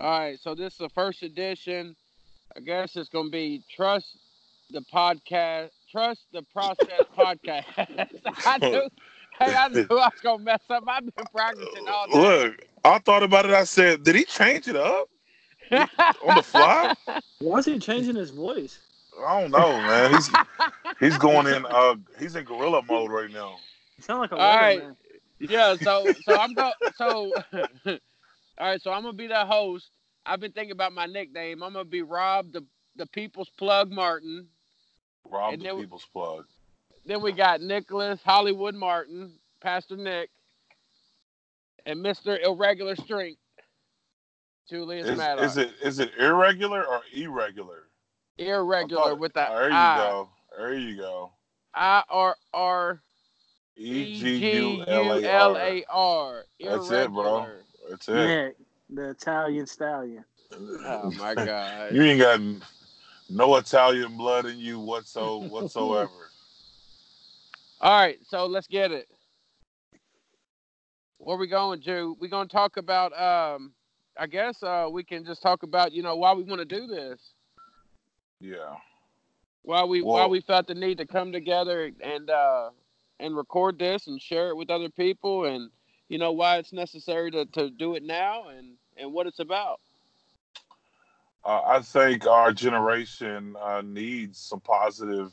All right, so this is the first edition. I guess it's gonna be trust the podcast, trust the process podcast. I knew, hey, I knew I was gonna mess up. I've been practicing all day. Look, I thought about it. I said, did he change it up on the fly? Why is he changing his voice? I don't know, man. He's he's going in. Uh, he's in gorilla mode right now. You sound like a All right. weatherman. yeah, so so I'm go so all right, so I'm gonna be the host. I've been thinking about my nickname. I'm gonna be Rob the the People's Plug Martin. Rob And the then we- people's plug. Then we got Nicholas Hollywood Martin, Pastor Nick, and Mr. Irregular Strength, Julius Is, Maddox. is it is it irregular or irregular? Irregular thought- with the oh, There you I, go. There you go. I R R E G U L A R. That's it, bro. Irregular. That's it. Nick, the Italian stallion. Oh my god. You ain't got no Italian blood in you whatso whatsoever. All right, so let's get it. Where we going, Drew? We're gonna talk about. Um, I guess uh, we can just talk about you know why we want to do this, yeah. why we why we felt the need to come together and uh, and record this and share it with other people, and you know why it's necessary to, to do it now and and what it's about. Uh, I think our generation uh, needs some positive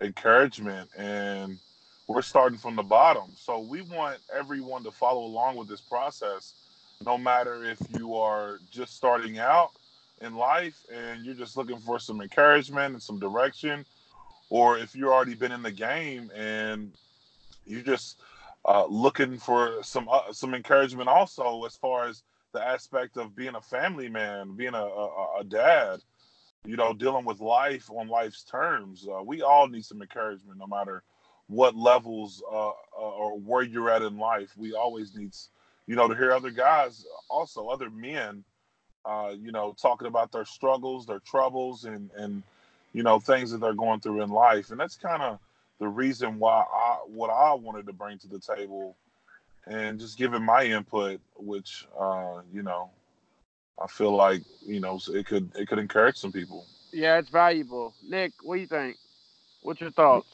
encouragement, and we're starting from the bottom. So we want everyone to follow along with this process, no matter if you are just starting out in life and you're just looking for some encouragement and some direction, or if you've already been in the game and you're just uh, looking for some uh, some encouragement also as far as the aspect of being a family man, being a, a, a dad, you know, dealing with life on life's terms. Uh, we all need some encouragement, no matter what levels uh, uh, or where you're at in life. We always need, you know, to hear other guys, also other men, uh, you know, talking about their struggles, their troubles, and and you know things that they're going through in life. And that's kind of the reason why I what I wanted to bring to the table and just giving my input, which uh, you know, I feel like you know it could it could encourage some people. Yeah, it's valuable. Nick, what do you think? What's your thoughts?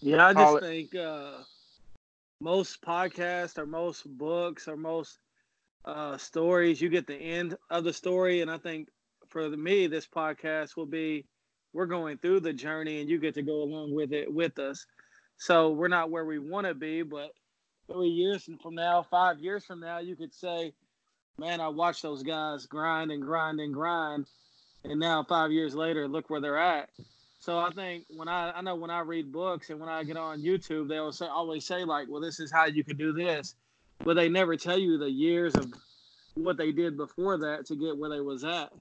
Yeah, I Call just think uh, most podcasts or most books or most uh, stories, you get the end of the story. And I think for me, this podcast will be we're going through the journey and you get to go along with it with us. So we're not where we want to be, but three years from now, five years from now, you could say, man, I watched those guys grind and grind and grind. And now, five years later, look where they're at. So I think when I I know when I read books and when I get on YouTube, they will say always say like, well, this is how you could do this, but they never tell you the years of what they did before that to get where they was at.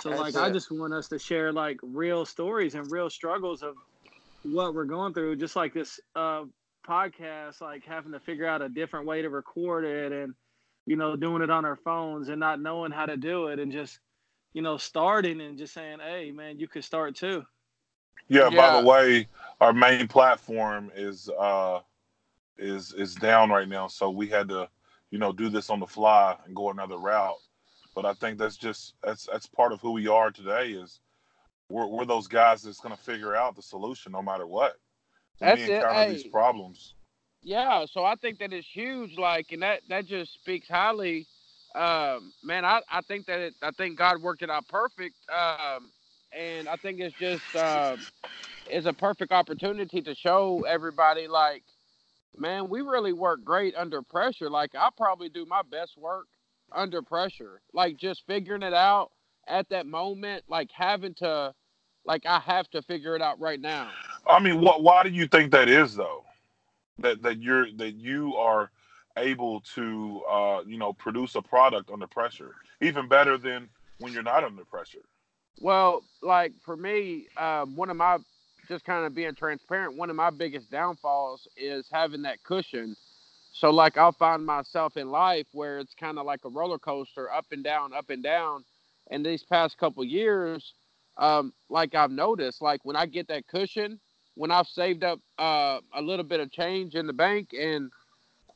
So That's like I just want us to share like real stories and real struggles of what we're going through, just like this uh, podcast, like having to figure out a different way to record it and you know doing it on our phones and not knowing how to do it and just you know starting and just saying, hey man, you could start too. Yeah, by the way, our main platform is uh is is down right now, so we had to, you know, do this on the fly and go another route. But I think that's just that's that's part of who we are today is we're we're those guys that's gonna figure out the solution no matter what. When That's we it, encounter these problems. Yeah, so I think that it's huge, like, and that that just speaks highly. Um, man, I, I think that it, I think God worked it out perfect. Um, and I think it's just um, it's a perfect opportunity to show everybody, like, man, we really work great under pressure. Like, I probably do my best work under pressure, like just figuring it out at that moment, like having to, like, I have to figure it out right now. I mean, what? Why do you think that is, though? That that you're that you are able to, uh, you know, produce a product under pressure, even better than when you're not under pressure. Well, like for me, um, one of my just kind of being transparent, one of my biggest downfalls is having that cushion. So, like, I'll find myself in life where it's kind of like a roller coaster, up and down, up and down. And these past couple years, um, like I've noticed, like when I get that cushion, when I've saved up uh, a little bit of change in the bank, and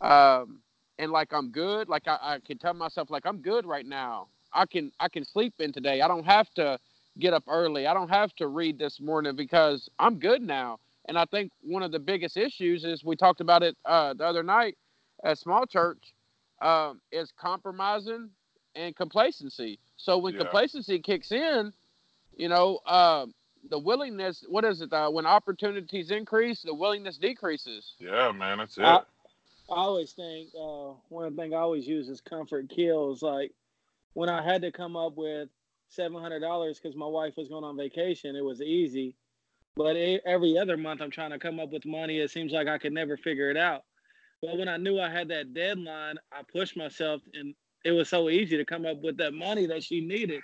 um, and like I'm good, like I, I can tell myself like I'm good right now. I can I can sleep in today. I don't have to get up early. I don't have to read this morning because I'm good now. And I think one of the biggest issues is we talked about it uh, the other night at small church um, is compromising and complacency. So when Yeah. complacency kicks in, you know, uh, the willingness, what is it? Uh, when opportunities increase, the willingness decreases. Yeah, man, that's it. I- I always think uh, one of the things I always use is comfort kills. Like when I had to come up with seven hundred dollars because my wife was going on vacation, it was easy. But every other month, I'm trying to come up with money. It seems like I could never figure it out. But when I knew I had that deadline, I pushed myself, and it was so easy to come up with that money that she needed.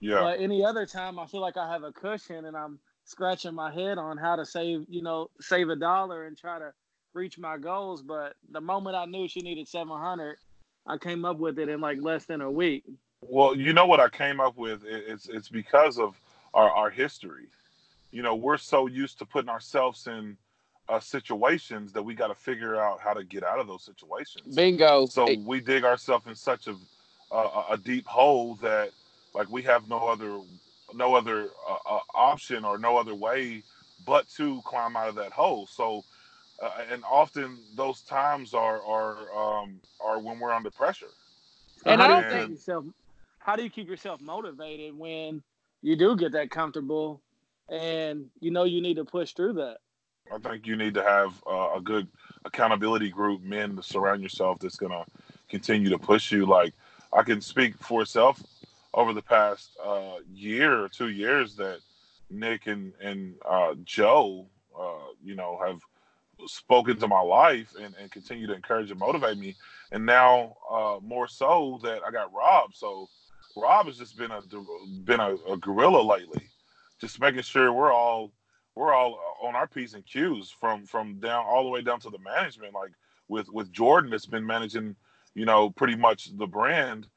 yeah, But any other time, I feel like I have a cushion, and I'm scratching my head on how to save, you know, save a dollar and try to reach my goals. But the moment I knew she needed 700, I came up with it in like less than a week. Well, you know what I came up with? It's it's because of our our history. You know, we're so used to putting ourselves in uh, situations that we got to figure out how to get out of those situations. Bingo. So Hey, we dig ourselves in such a, a a deep hole that like we have no other no other uh, uh, option or no other way but to climb out of that hole. So uh, and often those times are are um, are when we're under pressure. And how I do don't you think- keep yourself, how do you keep yourself motivated when you do get that comfortable and you know you need to push through that? I think you need to have uh, a good accountability group, men to surround yourself that's gonna continue to push you. Like I can speak for self over the past uh, year or two years that Nick and and uh, Joe, uh, you know, have spoken to my life and, and continue to encourage and motivate me. And now uh, more so that I got Rob. So Rob has just been a been a, a gorilla lately, just making sure we're all we're all on our p's and q's from from down all the way down to the management. Like with with Jordan, that's been managing, you know, pretty much the brand.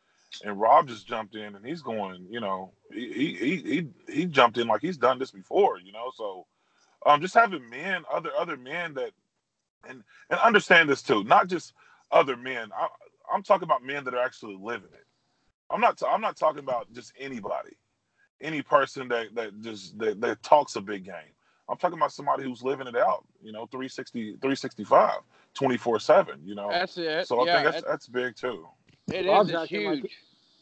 And Rob just jumped in, and he's going. You know, he he he he, jumped in like he's done this before. You know, so um, just having men, other other men that, and and understand this too, not just other men. I, I'm talking about men that are actually living it. I'm not. I'm not talking about just anybody, any person that that just that, that talks a big game. I'm talking about somebody who's living it out. You know, 360, 365, 24 seven. You know, that's it. so I yeah, think that's that's big too. it Rob's is. It's acting like- huge.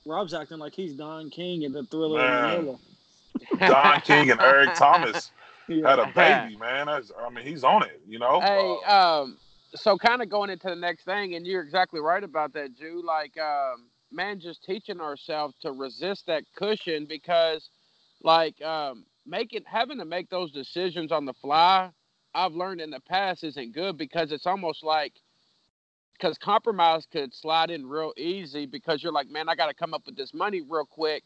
Rob's acting like he's Don King in the Thrilla Man. in Manila. Don King and Eric Thomas Yeah. had a baby, man. That's, I mean, he's on it. You know. Hey, Uh, um, so kind of going into the next thing, and you're exactly right about that, Jew. Like, um, man, just teaching ourselves to resist that cushion because, like, um, making having to make those decisions on the fly, I've learned in the past isn't good because it's almost like because compromise could slide in real easy because you're like, man, I got to come up with this money real quick,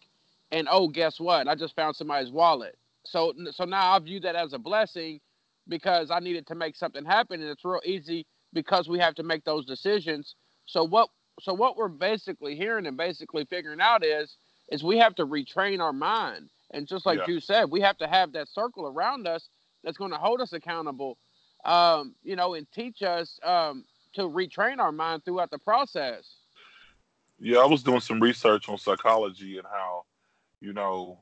and oh, guess what? I just found somebody's wallet. So, so now I view that as a blessing because I needed to make something happen, and it's real easy because we have to make those decisions. So what? So what we're basically hearing and basically figuring out is is we have to retrain our mind, and just like Yeah. you said, we have to have that circle around us that's going to hold us accountable, um, you know, and teach us um, to retrain our mind throughout the process. Yeah, I was doing some research on psychology and how, you know,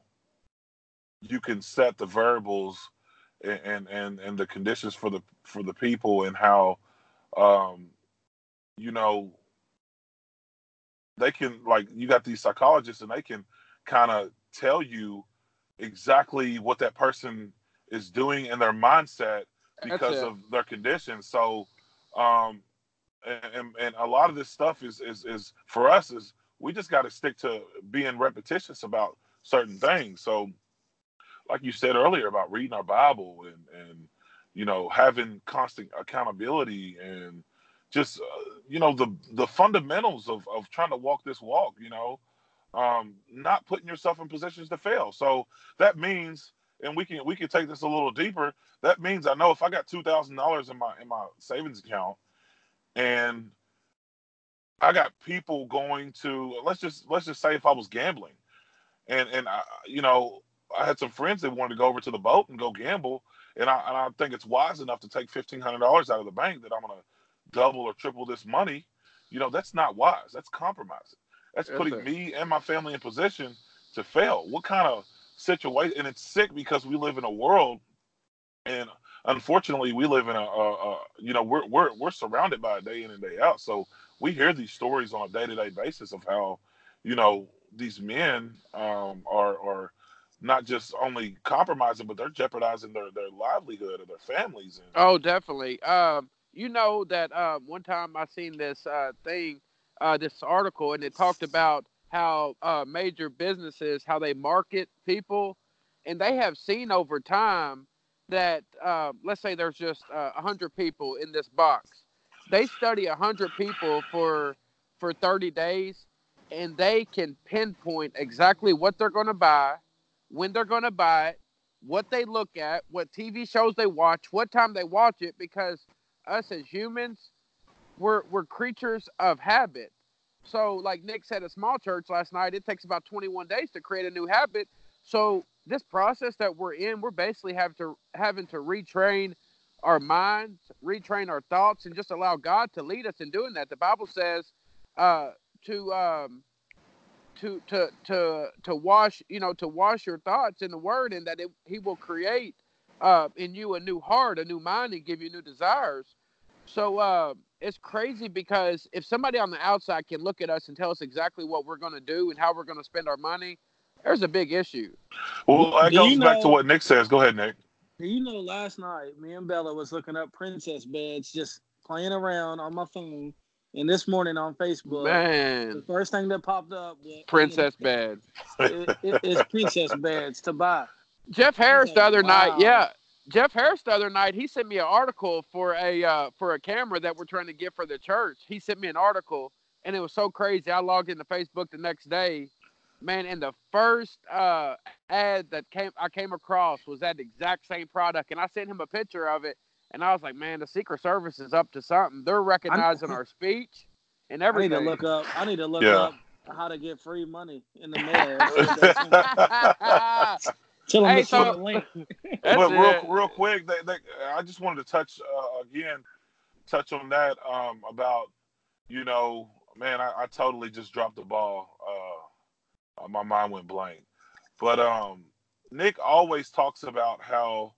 you can set the variables and and and, and the conditions for the for the people and how, um, you know, they can like you got these psychologists and they can kind of tell you exactly what that person is doing in their mindset because of their condition. So, um, and, and, a lot of this stuff is is is for us is we just got to stick to being repetitious about certain things. So, like you said earlier about reading our Bible and and you know having constant accountability and just uh, you know the the fundamentals of of trying to walk this walk. You know, um, not putting yourself in positions to fail. So that means, and we can we can take this a little deeper. That means I know if I got two thousand dollars in my in my savings account, and I got people going to let's just let's just say if I was gambling, and and I, you know I had some friends that wanted to go over to the boat and go gamble, and I and I think it's wise enough to take fifteen hundred dollars out of the bank that I'm gonna double or triple this money. You know that's not wise. That's compromising. That's putting me and my family in position to fail. What kind of situation? And it's sick because we live in a world, and unfortunately, we live in a, a, a you know, we're we're we're surrounded by it day in and day out. So we hear these stories on a day to day basis of how, you know, these men um, are are not just only compromising, but they're jeopardizing their their livelihood of their families. And, Oh, definitely. Um, you know that uh, one time I seen this uh, thing, uh, this article, and it talked about how uh, major businesses how they market people, and they have seen over time that uh, let's say there's just uh, a hundred people in this box, they study a hundred people for for 30 days, and they can pinpoint exactly what they're going to buy, when they're going to buy it, what they look at, what TV shows they watch, what time they watch it, because us as humans, we're we're creatures of habit. So, like Nick said at small church last night, it takes about 21 days to create a new habit. So, this process that we're in, we're basically having to having to retrain our minds, retrain our thoughts, and just allow God to lead us in doing that. The Bible says uh, to um, to to to to wash you know to wash your thoughts in the word and that it, he will create uh, in you a new heart a new mind and give you new desires so uh, it's crazy because if somebody on the outside can look at us and tell us exactly what we're going to do and how we're going to spend our money there's a big issue well, that Do goes you back to what Nick says. Go ahead, Nick. You know last night me and Bella was looking up princess beds, just playing around on my phone, and this morning on Facebook, Man. the first thing that popped up was princess beds. it, it, it's princess beds to buy. jeff harris the other night yeah jeff harris the other night he sent me an article for a uh, for a camera that we're trying to get for the church he sent me an article and it was so crazy i logged into facebook the next day man and the first uh ad that came i came across was that exact same product and i sent him a picture of it and i was like man the secret service is up to something they're recognizing our speech and everything. I need to look up. I need to look Yeah. up how to get free money in the mail. Tell them Hey, to so- send a link. But real, real quick, they, they, I just wanted to touch uh, again, touch on that um, about, you know, man, I, I totally just dropped the ball. Uh, uh, my mind went blank. But um, Nick always talks about how.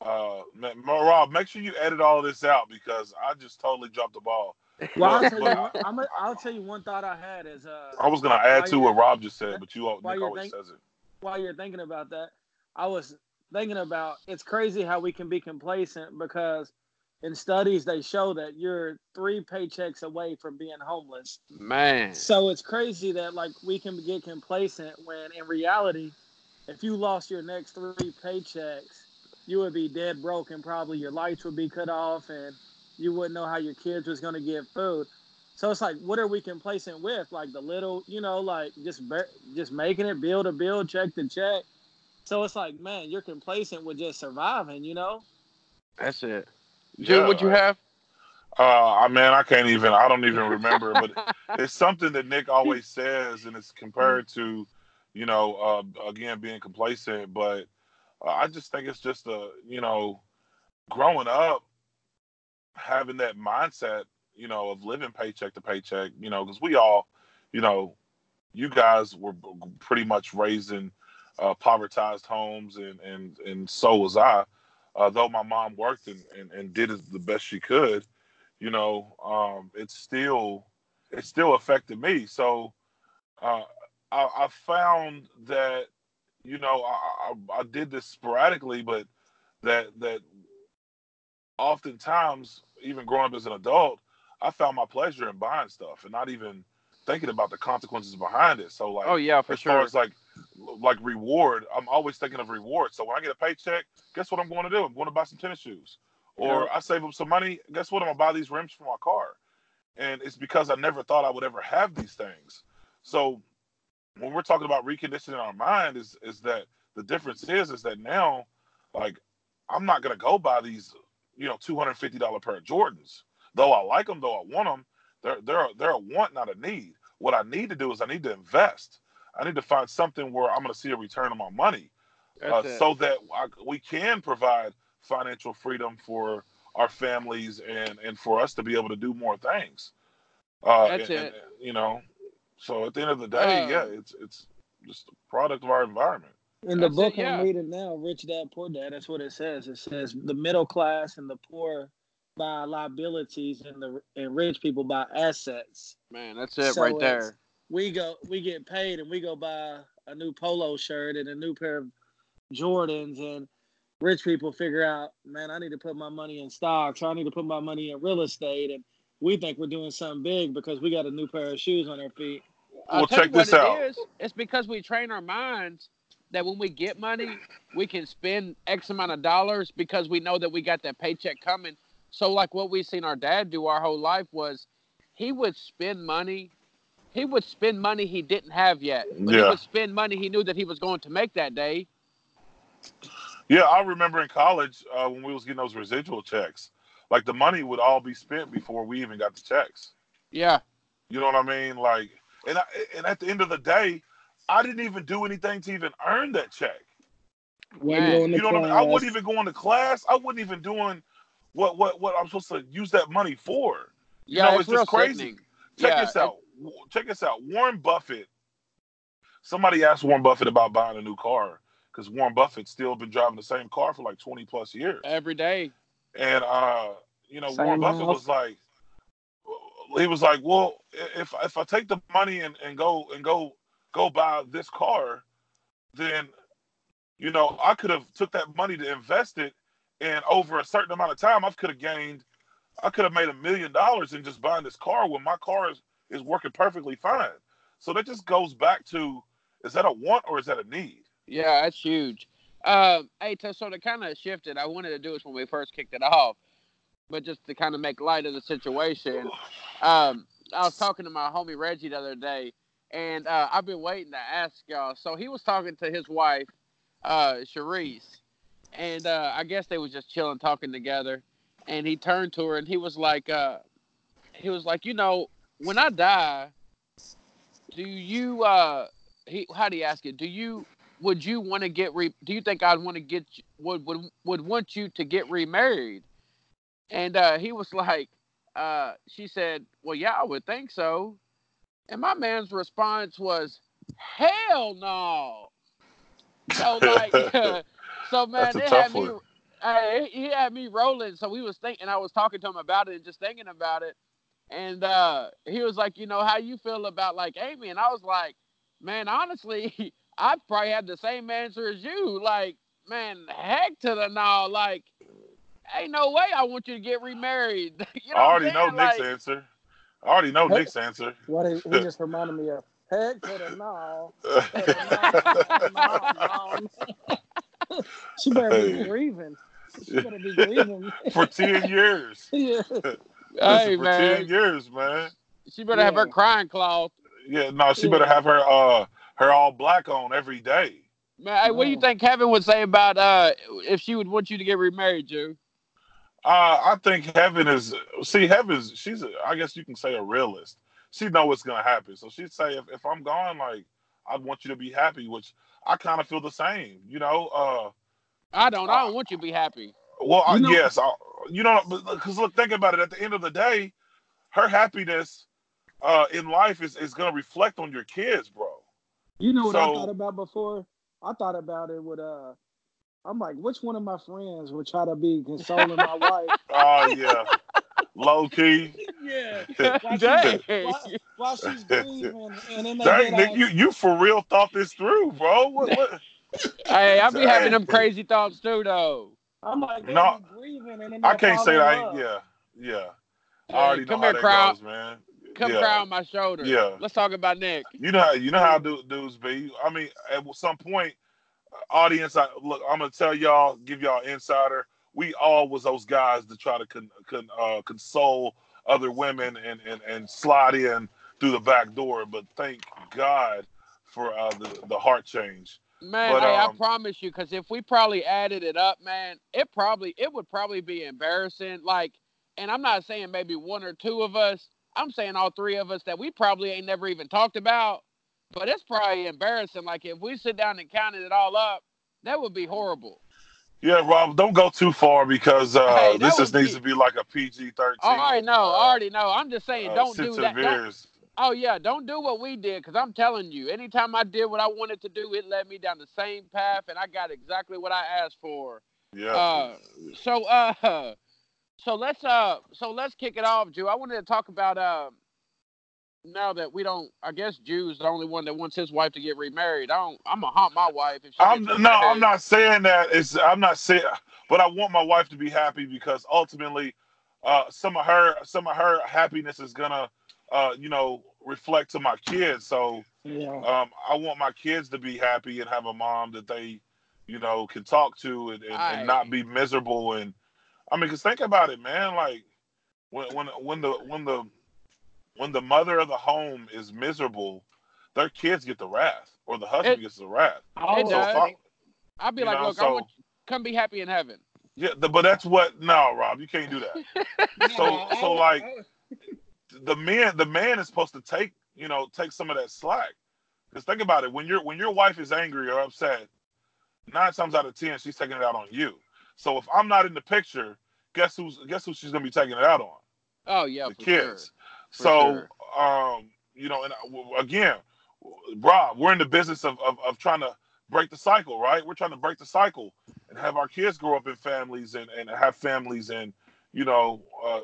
Uh, ma- ma- Rob, make sure you edit all this out because I just totally dropped the ball. Well, I'll But- tell you. but- One, I'm. A, I'll tell you one thought I had is uh. I was gonna add to what Rob just said, but you all, Nick always think- says it. While you're thinking about that, I was thinking about it's crazy how we can be complacent because in studies they show that you're three paychecks away from being homeless. man So it's crazy that like we can get complacent when in reality, if you lost your next three paychecks, you would be dead broke and probably your lights would be cut off and you wouldn't know how your kids was gonna get food. So it's like, what are we complacent with? Like the little, you know, like just bar- just making it, bill to bill, check to check. So it's like, man, you're complacent with just surviving, you know? that's it Jim, Yeah, what you have Uh, I man, I can't even. I don't even remember. But it's something that Nick always says, and it's compared to, you know, uh, again being complacent. But uh, I just think it's just a, you know, growing up, having that mindset, you know, of living paycheck to paycheck. You know, because we all, you know, you guys were pretty much raised in uh, povertized homes, and and and so was I. Uh, though my mom worked and, and, and did the best she could, you know, um, it still it still affected me. So uh, I, I found that you know I, I, I did this sporadically, but that that oftentimes, even growing up as an adult, I found my pleasure in buying stuff and not even thinking about the consequences behind it. So like, oh yeah for as sure far as like like reward, I'm always thinking of reward. So when I get a paycheck, guess what I'm going to do? I'm going to buy some tennis shoes. Or Yeah. I save up some money. Guess what? I'm gonna buy these rims for my car. And it's because I never thought I would ever have these things. So when we're talking about reconditioning our mind, is is that the difference is is that now, like, I'm not gonna go buy these, you know, two hundred fifty dollar pair of Jordans. Though I like them, though I want them, they're they're they're a want, not a need. What I need to do is I need to invest. I need to find something where I'm going to see a return on my money, uh, so that I, we can provide financial freedom for our families and and for us to be able to do more things. Uh, That's and- it. and, you know, So at the end of the day, Um, yeah, it's it's just a product of our environment. In the That's book it, yeah. I'm reading now, Rich Dad Poor Dad, that's what it says. It says the middle class and the poor buy liabilities and the and rich people buy assets. Man, that's it So right there. We go we get paid and we go buy a new polo shirt and a new pair of Jordans and rich people figure out, man, I need to put my money in stocks, or I need to put my money in real estate and we think we're doing something big because we got a new pair of shoes on our feet. I'll Well, tell you check what this it out. is. It's because we train our minds that when we get money, we can spend X amount of dollars because we know that we got that paycheck coming. So, like what we seen our dad do our whole life was he would spend money. He would spend money he didn't have yet, but he would spend money he knew that he was going to make that day. Yeah, I remember in college uh, when we was getting those residual checks, like the money would all be spent before we even got the checks. Yeah, You know what I mean? Like, and I, and at the end of the day, I didn't even do anything to even earn that check. Wasn't going to You know what I mean? I class. wasn't even going to class. I wasn't even doing what what what I'm supposed to use that money for. You yeah, know, it's, it's just crazy. sickening. Check Yeah, this out. Check this out. Warren Buffett. Somebody asked Warren Buffett about buying a new car because Warren Buffett's still been driving the same car for like 20 plus years. every day. And uh, you know, Same Warren Buffett house. was like, he was like, well, if if I take the money and, and go and go go buy this car, then you know I could have took that money to invest it, and over a certain amount of time, I could have gained, I could have made a million dollars in just buying this car when my car is is working perfectly fine. So that just goes back to, is that a want or is that a need? Yeah, that's huge. Um, hey, to, so to kind of shift it, I wanted to do this when we first kicked it off, but just to kind of make light of the situation. Um, I was talking to my homie Reggie the other day, and uh, I've been waiting to ask y'all. So he was talking to his wife, uh, Sharice, and uh, I guess they was just chilling, talking together. And he turned to her and he was like, uh, he was like, you know, when I die, do you? Uh, he how do you ask it? Do you would you want to get re? Do you think I'd want to get would would would want you to get remarried? And uh, he was like, uh, she said, well, yeah, I would think so. And my man's response was, hell no. So like, so man, That's a it tough had me. one. He had me rolling. So we was thinking. I was talking to him about it and just thinking about it. And uh, he was like, you know, how you feel about like Amy? And I was like, man, honestly, I'd probably have the same answer as you. Like, man, heck to the no. Like, ain't no way I want you to get remarried. you know I already know saying? Nick's answer. I already know Hey. Nick's answer. What he, he just reminded me of heck to the no. no, no, no. she better be grieving. She better be grieving. For 10 years. yeah. hey, for man, 10 years, man. she better have her crying cloth. Yeah, no, she Yeah. better have her uh her all black on every day. Man, hey, what do you think Kevin would say about uh if she would want you to get remarried, Joe? Uh, I think heaven is see heaven's she's a, I guess you can say a realist. She know what's gonna happen. So she'd say if, if I'm gone, like I'd want you to be happy, which I kind of feel the same. You know, uh I don't. I don't want you to be happy. well I, You know- yes, I, you know because look think about it at the end of the day, her happiness uh in life is, is gonna reflect on your kids, bro. You know what I thought about before? I thought about it with uh I'm like, which one of my friends would try to be consoling my wife Oh yeah. Low key. Yeah. Dang. while, while she's grieving and then they Dang, get Nick, you, you for real thought this through, bro. What, what? Hey, I be having them crazy thoughts too, though. I'm like, No, grieving and I can't say that. love. Yeah, yeah. Hey, I already know come how here, that crowd. goes, man. Come yeah. cry on my shoulder. Yeah. Let's talk about Nick. You know how you know how dudes be. I mean, at some point, uh, audience. I, look, I'm gonna tell y'all, give y'all insider. We all was those guys to try to con, con, uh, console other women and, and and slide in through the back door. But thank God for uh, the the heart change. Man, But, hey, I um, promise you, because if we probably added it up, man, it probably it would probably be embarrassing. Like, and I'm not saying maybe one or two of us. I'm saying all three of us that we probably ain't never even talked about. But it's probably embarrassing. Like if we sit down and counted it all up, that would be horrible. Yeah, Rob, don't go too far because uh, Hey, this just needs be- to be like a PG thirteen. I already know. I already know. I'm just saying, uh, don't do that. Don't, Oh yeah, don't do what we did because I'm telling you, anytime I did what I wanted to do, it led me down the same path, and I got exactly what I asked for. Yeah. Uh, so uh, so let's uh, so let's kick it off, Jew. I wanted to talk about uh, now that we don't. I guess Jew's the only one that wants his wife to get remarried. I don't. I'm gonna haunt my wife if she. I'm gets no. I'm not saying that. It's I'm not saying, but I want my wife to be happy because ultimately, uh, some of her some of her happiness is gonna, uh, you know, reflect to my kids. So Yeah. um, I want my kids to be happy and have a mom that they, you know, can talk to and, and, and not be miserable. And I mean, cause think about it, man. Like when when when the when the when the mother of the home is miserable, their kids get the wrath, or the husband It- gets the wrath. I It So does. I- I'd be like, know, look, I so- want come be happy in heaven. Yeah, the, but that's what. No, Rob, you can't do that. So- so, like- the man, the man is supposed to take, you know, take some of that slack. Because think about it, when your when your wife is angry or upset, nine times out of ten, she's taking it out on you. So if I'm not in the picture, guess who's guess who she's gonna be taking it out on? Oh yeah, the for kids. For so, um, you know, and uh, again, Rob, we're in the business of, of of trying to break the cycle, right? We're trying to break the cycle and have our kids grow up in families and and have families and you know, uh,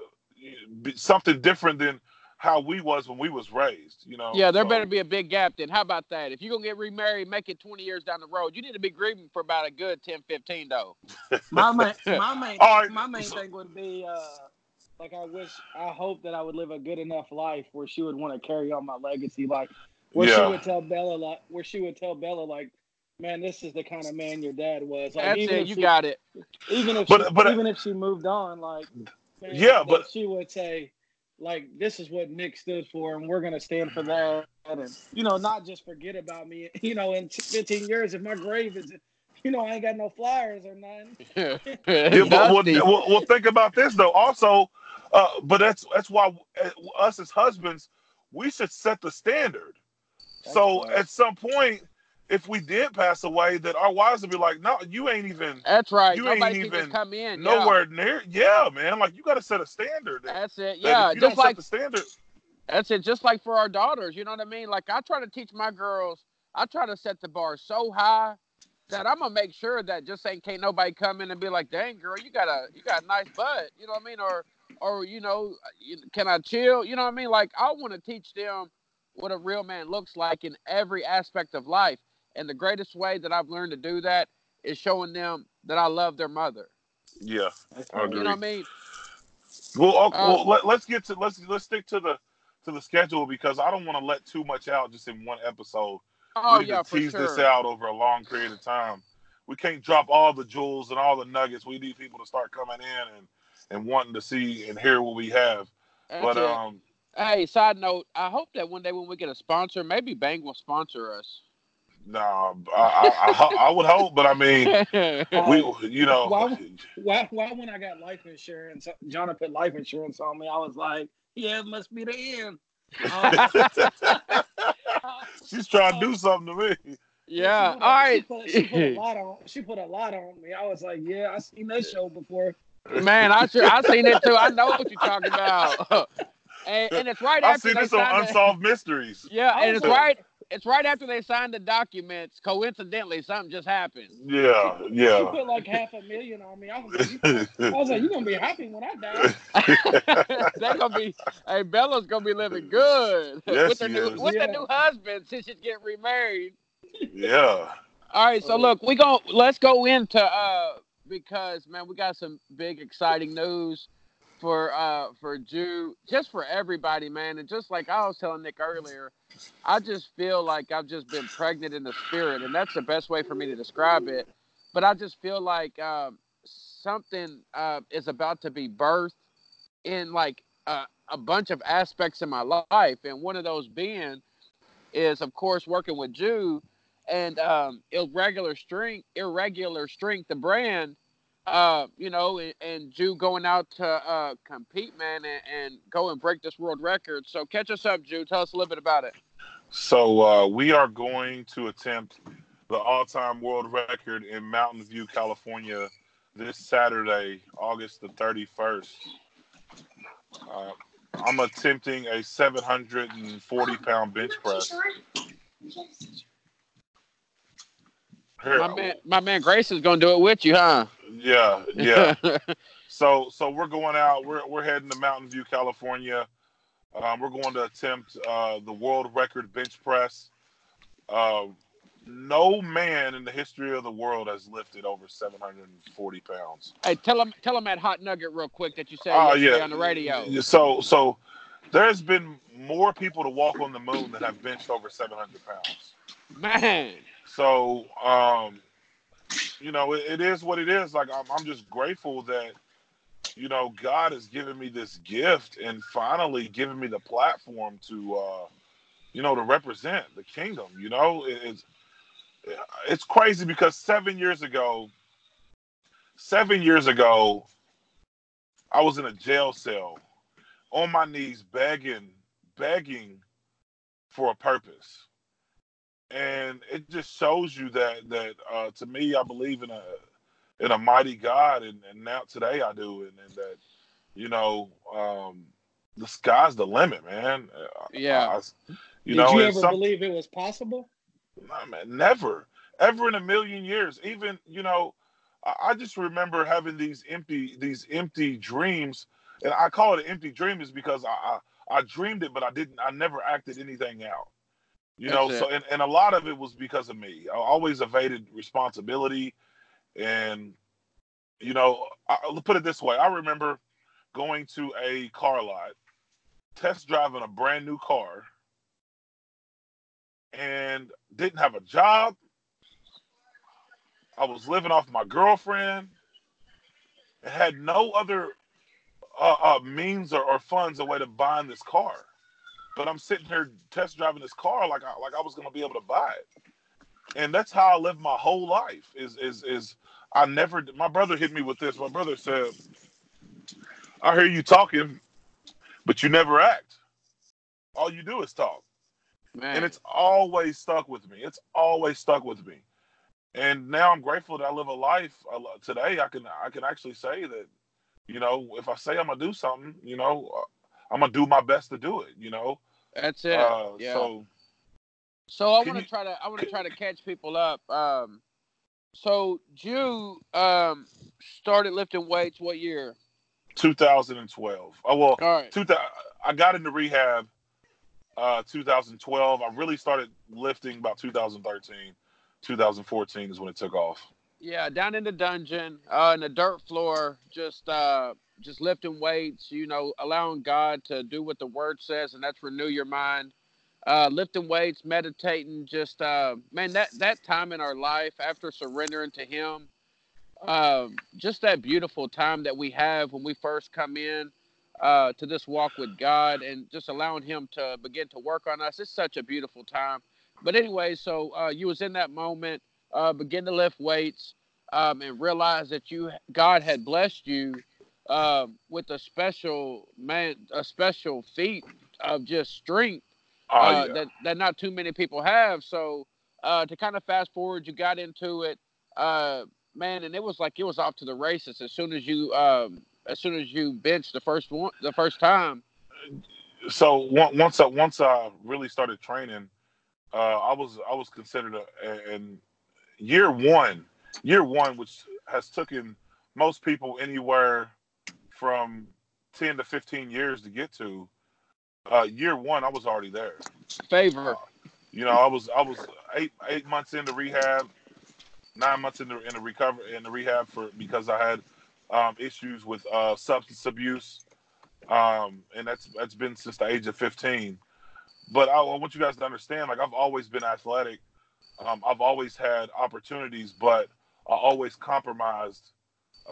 be something different than how we was when we was raised. You know. Yeah, there So, better be a big gap then. How about that? If you're going to get remarried, make it 20 years down the road. You need to be grieving for about a good 10, 15, though. my main, my main, All right, my main thing would be uh, like I wish, I hope that I would live a good enough life where she would want to carry on my legacy, like where she would tell Bella, like where she would tell Bella, like, man, this is the kind of man your dad was. Like, That's even it. if You she, got it. even if But- she, but- even if she moved on, like, man, Yeah, but- she would say, like, this is what Nick stood for, and we're gonna stand for that, and you know, not just forget about me. You know, in 15 years, if my grave is, you know, I ain't got no flyers or nothing. Yeah, but well, well, well, think about this though. Also, uh, but that's that's why uh, us as husbands, we should set the standard. so right. at some point, if we did pass away, that our wives would be like, "No, you ain't even That's right. You ain't Nobody can even come in. Yeah. nowhere near." Yeah, man. Like you got to set a standard. that- That's it. that Yeah. if you Just don't like set the standard, That's it. Just like for our daughters, you know what I mean? Like I try to teach my girls, I try to set the bar so high that I'm gonna make sure that just ain't can't nobody come in and be like, "Dang girl, you got a you got a nice butt," you know what I mean? Or or you know, can I chill? You know what I mean? Like I want to teach them what a real man looks like in every aspect of life, and the greatest way that I've learned to do that is showing them that I love their mother. yeah. I agree. You know what I mean? Well, okay, Um, well let, let's get to let's let's stick to the to the schedule because I don't want to let too much out just in one episode. Oh we need yeah, to for tease this out over a long period of time. We can't drop all the jewels and all the nuggets. We need people to start coming in and and wanting to see and hear what we have. That's but it. um, Hey, side note, I hope that one day when we get a sponsor, maybe Bang will sponsor us. nah, I, I, I, I would hope, but I mean, we you know, Why- Why, why when I got life insurance, Jonah put life insurance on me, I was like, yeah, it must be the end. Uh, she's trying to do something to me. yeah. She put a- All right. She put, she put a lot on. She put a lot on me. I was like, yeah, I seen that show before. Man, I sure I seen it too. I know what you're talking about. and, and it's right after I've after seen they this on signed the, Unsolved Mysteries. Yeah, and was it's right it's right after they signed the documents. Coincidentally, something just happened. Yeah, She yeah. put like half a million on me. I was like, you, I was like, you gonna be happy when I die. They're gonna be hey Bella's gonna be living good Yes, with their she new is. with Yeah. their new husband since she's getting remarried. yeah. All right, so Oh. look, we go. Let's go into uh because man, we got some big exciting news for uh for Jew, just for everybody, man. And just like I was telling Nick earlier, I just feel like I've just been pregnant in the spirit, and that's the best way for me to describe it. But I just feel like um, something uh, is about to be birthed in like a, a bunch of aspects in my life, and one of those being is, of course, working with Jew and um, irregular strength, irregular strength, the brand, uh, you know, and, and Jew going out to uh, compete, man, and, and go and break this world record. So catch us up, Jew. Tell us a little bit about it. So uh, we are going to attempt the all-time world record in Mountain View, California, this Saturday, August the 31st. Uh, I'm attempting a 740 pound bench press. My man, my man Grayson's gonna do it with you, huh? Yeah, yeah. so, so we're going out. We're we're heading to Mountain View, California. Um, we're going to attempt uh, the world record bench press. Uh, no man in the history of the world has lifted over 740 pounds. Hey, tell him, tell him that hot nugget real quick that you said uh, yeah. on the radio. So, so there's been more people to walk on the moon that have benched over 700 pounds. Man. So, um, you know, it, it is what it is. Like, I'm, I'm just grateful that, you know, God has given me this gift and finally given me the platform to, uh, you know, to represent the kingdom. You know, it, it's it's crazy because seven years ago, seven years ago, I was in a jail cell on my knees begging, begging for a purpose and it just shows you that that uh, to me, I believe in a in a mighty God, and, and now today I do, and, and that you know um, the sky's the limit, man. Yeah. I, you Did know, you ever some, believe it was possible? Nah, man, never, ever in a million years. Even you know, I, I just remember having these empty these empty dreams, and I call it an empty dream is because I, I I dreamed it, but I didn't. I never acted anything out. You That's know, it. so and, and a lot of it was because of me. I always evaded responsibility, and you know, I, will put it this way: I remember going to a car lot, test driving a brand new car, and didn't have a job. I was living off my girlfriend, and had no other uh, uh, means or, or funds a way to buying this car but I'm sitting here test driving this car like I like I was gonna be able to buy it. And that's how I lived my whole life. Is is is I never my brother hit me with this. My brother said, I hear you talking, but you never act. All you do is talk. Man. And it's always stuck with me. It's always stuck with me. And now I'm grateful that I live a life today. I can I can actually say that, you know, if I say I'm gonna do something, you know, I'm gonna do my best to do it. You know. That's it. Uh, yeah. So. So I want to try to I want to try to catch people up. Um, so Jew um started lifting weights what year? 2012. Oh well, All right. 2000, I got into rehab uh 2012. I really started lifting about 2013. 2014 is when it took off. Yeah, down in the dungeon, uh, in the dirt floor, just uh, just lifting weights, you know, allowing God to do what the word says, and that's renew your mind. Uh, lifting weights, meditating, just uh, man, that that time in our life after surrendering to Him, uh, just that beautiful time that we have when we first come in uh, to this walk with God, and just allowing Him to begin to work on us. It's such a beautiful time. But anyway, so uh, you was in that moment, uh, begin to lift weights, um, and realize that you God had blessed you uh, with a special man, a special feat of just strength oh, uh, yeah. that that not too many people have. So uh, to kind of fast forward, you got into it, uh, man, and it was like it was off to the races as soon as you um, as soon as you benched the first one, the first time. So once I once I really started training, uh, I was I was considered a, in year one, year one, which has taken most people anywhere from 10 to 15 years to get to. Uh, year one, I was already there. Favor. Uh, you know, I was I was eight eight months into rehab, nine months in the in the recover in the rehab for because I had um, issues with uh, substance abuse, um, and that's that's been since the age of 15. But I, I want you guys to understand, like I've always been athletic. Um, I've always had opportunities, but I always compromised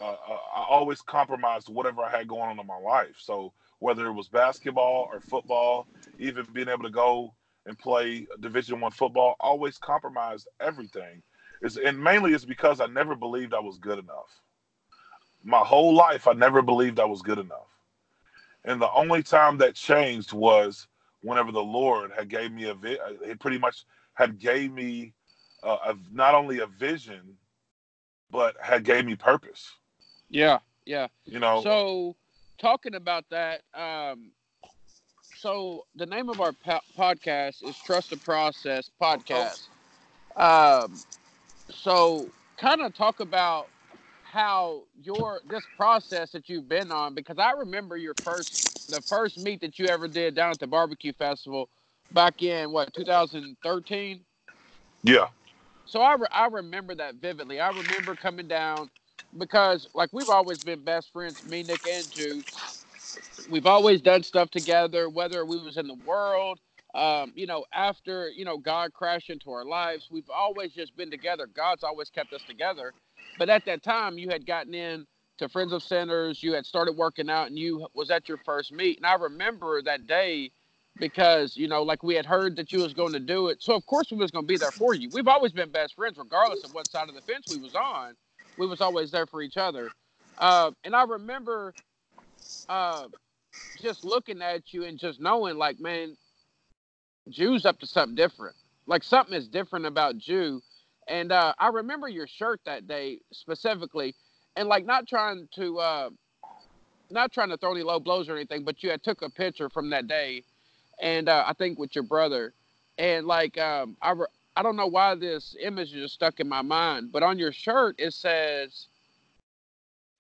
uh, uh, I always compromised whatever I had going on in my life. So whether it was basketball or football, even being able to go and play Division One football, always compromised everything. It's, and mainly it's because I never believed I was good enough. My whole life, I never believed I was good enough. And the only time that changed was whenever the Lord had gave me a, vi- it pretty much had gave me uh, a, not only a vision, but had gave me purpose. Yeah, yeah. You know. So talking about that, um, so the name of our po- podcast is Trust the Process Podcast. Um, so kind of talk about how your this process that you've been on because I remember your first the first meet that you ever did down at the barbecue festival back in what 2013. Yeah. So I, re- I remember that vividly. I remember coming down because like we've always been best friends, me, Nick, and Ju. We've always done stuff together, whether we was in the world, um, you know, after you know God crashed into our lives. We've always just been together. God's always kept us together. But at that time, you had gotten in to Friends of Sinners. You had started working out, and you was at your first meet. And I remember that day because you know, like we had heard that you was going to do it. So of course we was going to be there for you. We've always been best friends, regardless of what side of the fence we was on. We was always there for each other. Uh, and I remember uh, just looking at you and just knowing, like, man, Jew's up to something different. Like something is different about Jew. And uh, I remember your shirt that day specifically, and like not trying to uh, not trying to throw any low blows or anything, but you had took a picture from that day, and uh, I think with your brother, and like um, I re- I don't know why this image is stuck in my mind, but on your shirt it says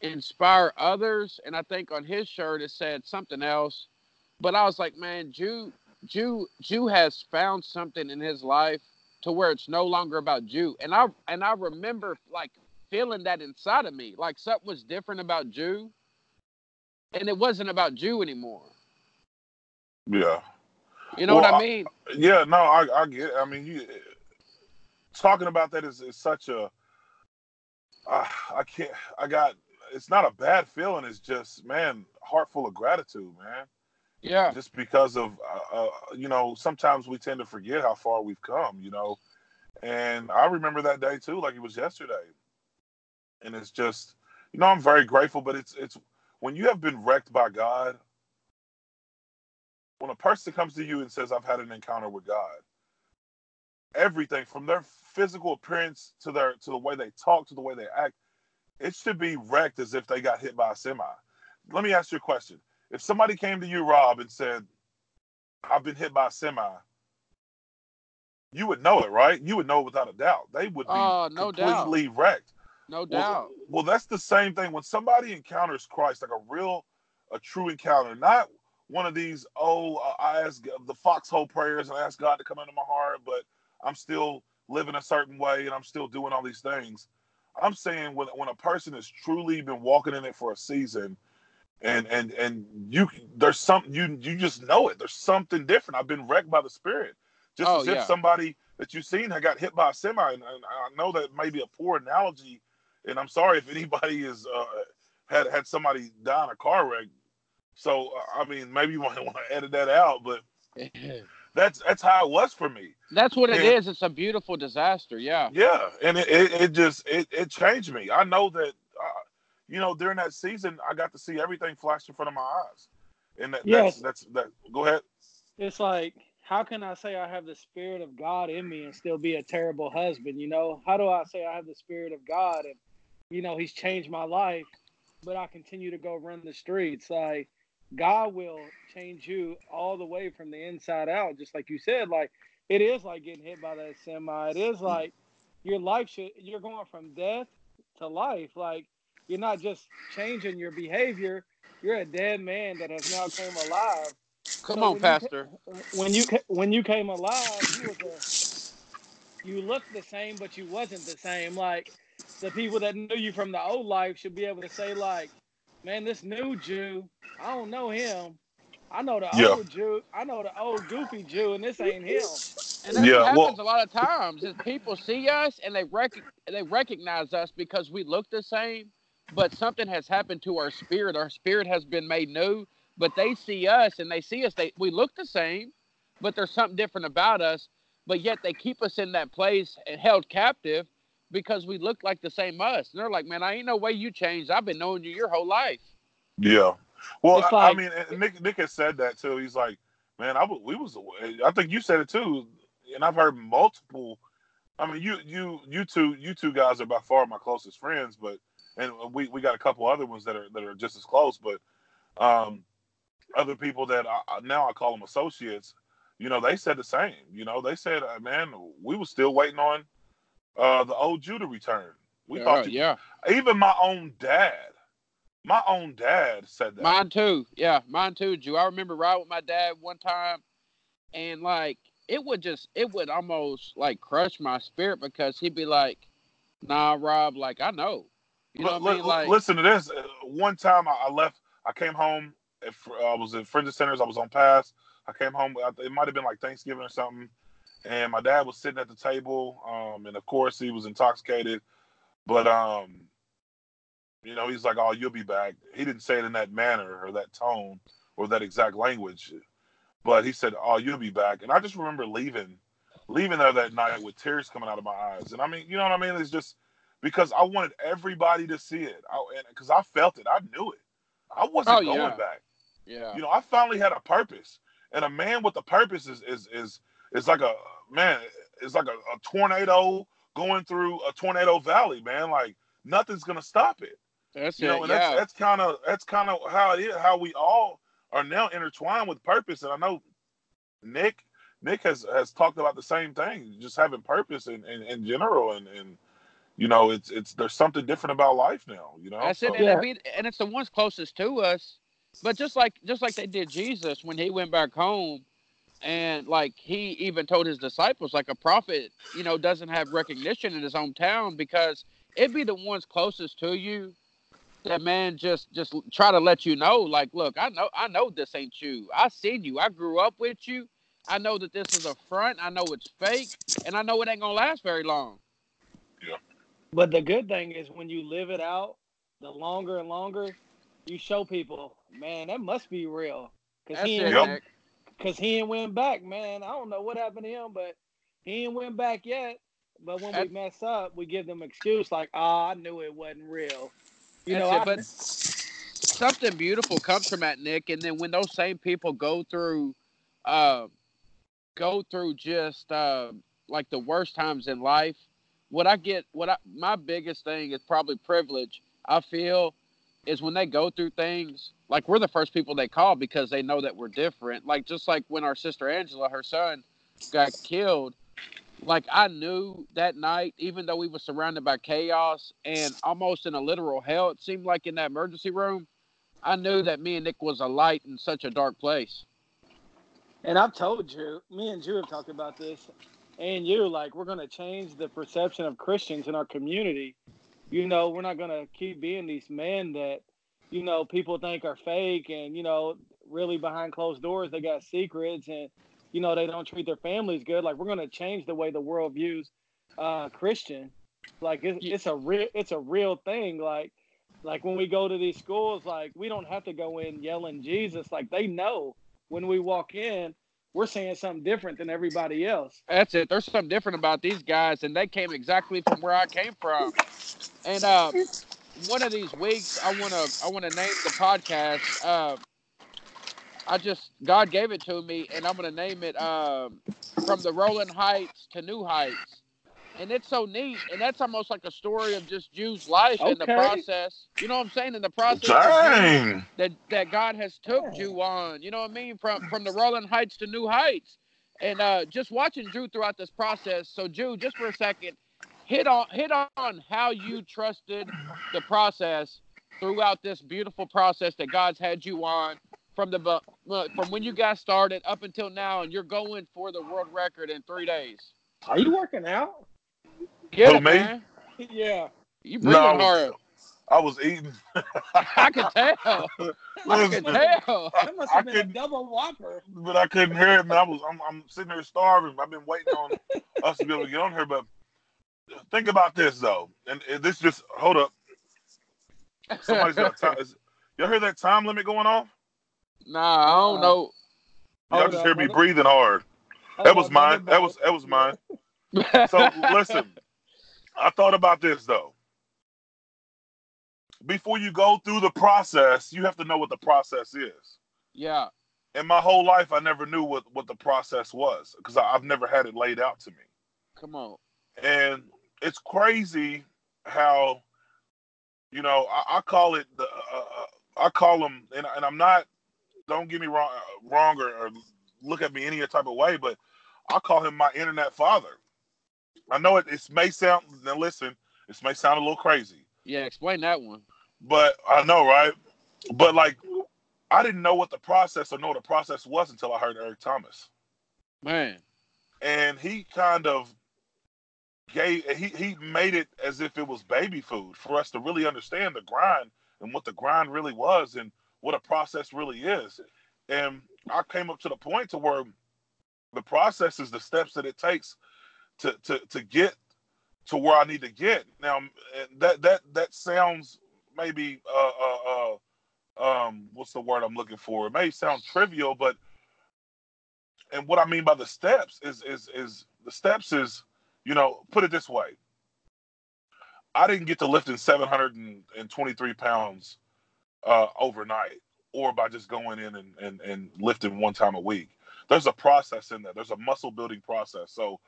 inspire others, and I think on his shirt it said something else, but I was like, man, Jew, Jew, Jew has found something in his life to where it's no longer about Jew, And I and I remember like feeling that inside of me, like something was different about Jew, and it wasn't about Jew anymore. Yeah. You know Well, what I I- mean? Yeah, no, I, I get. It. I mean, you talking about that is, is such a. Uh, I can't. I got. It's not a bad feeling. It's just, man, heart full of gratitude, man. yeah. Just because of, uh, uh, you know, sometimes we tend to forget how far we've come, you know. And I remember that day too, like it was yesterday. And it's just, you know, I'm very grateful, but it's it's when you have been wrecked by God. When a person comes to you and says, "I've had an encounter with God," everything from their physical appearance to their to the way they talk to the way they act, it should be wrecked as if they got hit by a semi. Let me ask you a question: If somebody came to you, Rob, and said, "I've been hit by a semi," you would know it, right? You would know it without a doubt. They would be Oh, no doubt. completely wrecked. No Well, doubt. well, that's the same thing when somebody encounters Christ, like a real, a true encounter, not one of these. Oh, uh, I ask the foxhole prayers and I ask God to come into my heart, but I'm still living a certain way and I'm still doing all these things. I'm saying when when a person has truly been walking in it for a season, and and and you there's something you you just know it. There's something different. I've been wrecked by the Spirit, just Oh, as if yeah. somebody that you've seen had got hit by a semi. And, and I know that may be a poor analogy, and I'm sorry if anybody is uh, had had somebody die in a car wreck. So uh, I mean, maybe you want to edit that out, but that's that's how it was for me. That's what it Yeah. is. It's a beautiful disaster. Yeah. Yeah, and it, it, it just it, it changed me. I know that uh, you know during that season I got to see everything flash in front of my eyes, and that, Yes. that's that's that. Go ahead. It's like, how can I say I have the spirit of God in me and still be a terrible husband? You know, how do I say I have the spirit of God and, you know, He's changed my life, but I continue to go run the streets? Like, God will change you all the way from the inside out, just like you said. Like, it is like getting hit by that semi. It is like your life should, you're going from death to life. Like, you're not just changing your behavior, you're a dead man that has now came alive Come So on, when you Pastor. when you when you came alive, you was a you looked the same, but you wasn't the same. Like the people that knew you from the old life should be able to say, like, man, this new Jew, I don't know him. I know the Yeah. old Jew. I know the old goofy Jew, and this ain't him. And that's Yeah, what well- happens a lot of times is people see us and they rec- they recognize us because we look the same, but something has happened to our spirit. Our spirit has been made new, but they see us and they see us. They we look the same, but there's something different about us. But yet they keep us in that place and held captive because we look like the same us. And they're like, man, I ain't no way you changed. I've been knowing you your whole life. Yeah. Well, It's I, I mean, Nick Nick has said that too. He's like, man, I w- we was. I think you said it too, and I've heard multiple. I mean, you you you two you two guys are by far my closest friends, but and we we got a couple other ones that are that are just as close. But um, other people that I, now I call them associates, you know, they said the same. You know, they said, uh, man, we were still waiting on uh, the old Judah to return. We yeah, thought, you, yeah, even my own dad, my own dad said that. mine too. Yeah, mine too, Jew. I remember riding with my dad one time, and like it would just, it would almost like crush my spirit because he'd be like, "Nah, Rob, like I know." You know what I mean? li- Like, listen to this. One time I, I left, I came home. I was at Friends Centers. I was on pass. I came home. It might have been like Thanksgiving or something. And my dad was sitting at the table. Um, and of course he was intoxicated. But um, you know, he's like, "Oh, you'll be back." He didn't say it in that manner or that tone or that exact language, but he said, "Oh, you'll be back." And I just remember leaving, leaving there that night with tears coming out of my eyes. And I mean, you know what I mean? It's just because I wanted everybody to see it, because I, felt it, I knew it. I wasn't Oh, going yeah. back. yeah, You know, I finally had a purpose, and a man with a purpose is is is is like a man. It's like a, a tornado going through a tornado valley, man. Like nothing's gonna stop it. that's You it. know, and yeah, that's that's kind of that's kind of how it is. How we all are now intertwined with purpose. And I know Nick Nick has has talked about the same thing, just having purpose in in, in general, and and you know, it's it's there's something different about life now. You know, That's it, So- and, Yeah. it be, and it's the ones closest to us. But just like just like they did Jesus when he went back home, and like he even told his disciples, like a prophet, you know, doesn't have recognition in his hometown because it'd be the ones closest to you that man just just try to let you know, like, look, I know I know this ain't you. I seen you. I grew up with you. I know that this is a front. I know it's fake, and I know it ain't gonna last very long. Yeah. But the good thing is when you live it out, the longer and longer, you show people, man, that must be real. Cause That's he it, ain't Yep. went, Nick. cause he ain't went back, man. I don't know what happened to him, but he ain't went back yet. But when we mess up, we give them excuse like, "Ah, I knew it wasn't real." You know, it, I, but something beautiful comes from that, Nick. And then when those same people go through, uh, go through just uh, like the worst times in life, what I get, what I my biggest thing is probably privilege. I feel is when they go through things like we're the first people they call because they know that we're different. Like just like when our sister Angela, her son, got killed. Like I knew that night, even though we were surrounded by chaos and almost in a literal hell, it seemed like in that emergency room. I knew that me and Nick was a light in such a dark place. and I've told you, me and Drew have talked about this, and you, like, we're gonna change the perception of Christians in our community. You know, we're not gonna keep being these men that, you know, people think are fake, and you know, really behind closed doors they got secrets, and you know, they don't treat their families good. Like, we're gonna change the way the world views uh, Christian. Like, it's, it's a real, it's a real thing. Like, like when we go to these schools, like we don't have to go in yelling Jesus. Like they know when we walk in, we're saying something different than everybody else. That's it. There's something different about these guys, and they came exactly from where I came from. And uh, one of these weeks, I wanna I wanna name the podcast. Uh, I just God gave it to me, and I'm gonna name it um, from the Rolling Heights to New Heights. And it's so neat, and that's almost like a story of just Jew's life in the process. You know what I'm saying? In the process, Dang. that that God has took Yeah. Drew on. You know what I mean? From from the Rolling Heights to New Heights, and uh, just watching Drew throughout this process. So, Drew, just for a second, hit on hit on how you trusted the process throughout this beautiful process that God's had you on from the bu- from when you guys started up until now, and you're going for the world record in three days. Are you working out? Get Who, it, me? man. yeah. You breathing No. hard. I was eating. I can tell. I can tell. That must I have been a couldn't- double whopper. but I couldn't hear it, man. I was I'm, I'm sitting here starving. I've been waiting on us to be able to get on here, but think about this though, and, and this just hold up. Somebody's got time. Is, y'all hear that time limit going off? Nah, I don't Uh, know. Y'all just hear me breathing hard. That was mine. That was that was mine. So listen, I thought about this though. Before you go through the process, you have to know what the process is. yeah, In my whole life, I never knew what, what the process was because I've never had it laid out to me. come on. And it's crazy how, you know, I, I call it the, uh, uh, I call them, and, and I'm not, Don't get me wrong, wrong or, or look at me any type of way, but I call him my internet father. I know it, it may sound now listen, this may sound a little crazy. Yeah, explain that one. But I know, right? But like I didn't know what the process or know what the process was until I heard Eric Thomas. Man. And he kind of gave he he made it as if it was baby food for us to really understand the grind and what the grind really was and what a process really is. And I came up to the point to where the process is the steps that it takes to to to get to where I need to get. Now that that that sounds maybe uh uh, uh um what's the word I'm looking for? It may sound trivial, but and what I mean by the steps is is is the steps is you know put it this way. I didn't get to lifting 723 pounds uh, overnight or by just going in and, and, and lifting one time a week. There's a process in there. There's a muscle building process. So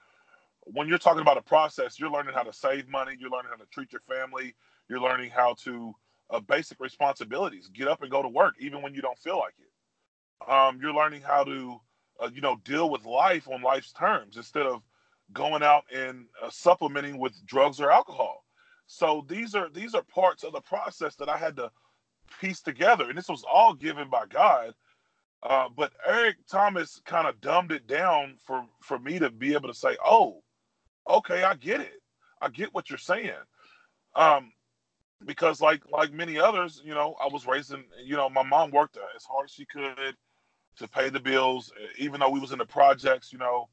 when you're talking about a process, you're learning how to save money, you're learning how to treat your family, you're learning how to uh, basic responsibilities, get up and go to work even when you don't feel like it. Um, you're learning how to, uh, you know, deal with life on life's terms instead of going out and uh, supplementing with drugs or alcohol. So these are these are parts of the process that I had to piece together, and this was all given by God. Uh, but Eric Thomas kind of dumbed it down for for me to be able to say, "Oh, okay, I get it. I get what you're saying." Um, because like like many others, you know, I was raising. You know, my mom worked as hard as she could to pay the bills, even though we was in the projects. You know,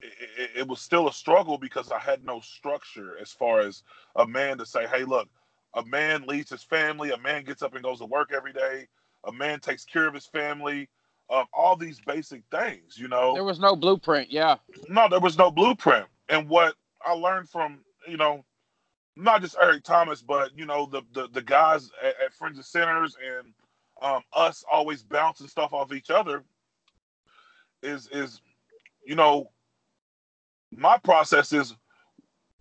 it, it, was still a struggle because I had no structure as far as a man to say, "Hey, look, a man leads his family. A man gets up and goes to work every day. A man takes care of his family. Um, all these basic things, you know. There was no blueprint. Yeah. No, there was no blueprint. And what I learned from, you know, not just Eric Thomas, but you know the the, the guys at, at Friends of Sinners and um, us always bouncing stuff off each other is is you know my process is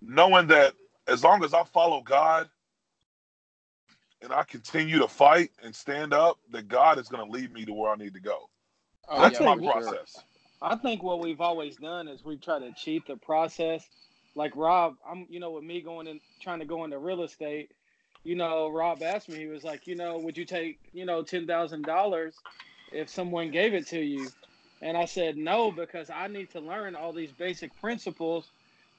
knowing that as long as I follow God and I continue to fight and stand up, that God is going to lead me to where I need to go. Oh, That's yeah, my process. I think what we've always done is we've tried to cheat the process. Like Rob, I'm, you know, with me going and trying to go into real estate, you know, Rob asked me, he was like, you know, would you take, you know, ten thousand dollars if someone gave it to you? And I said no because I need to learn all these basic principles,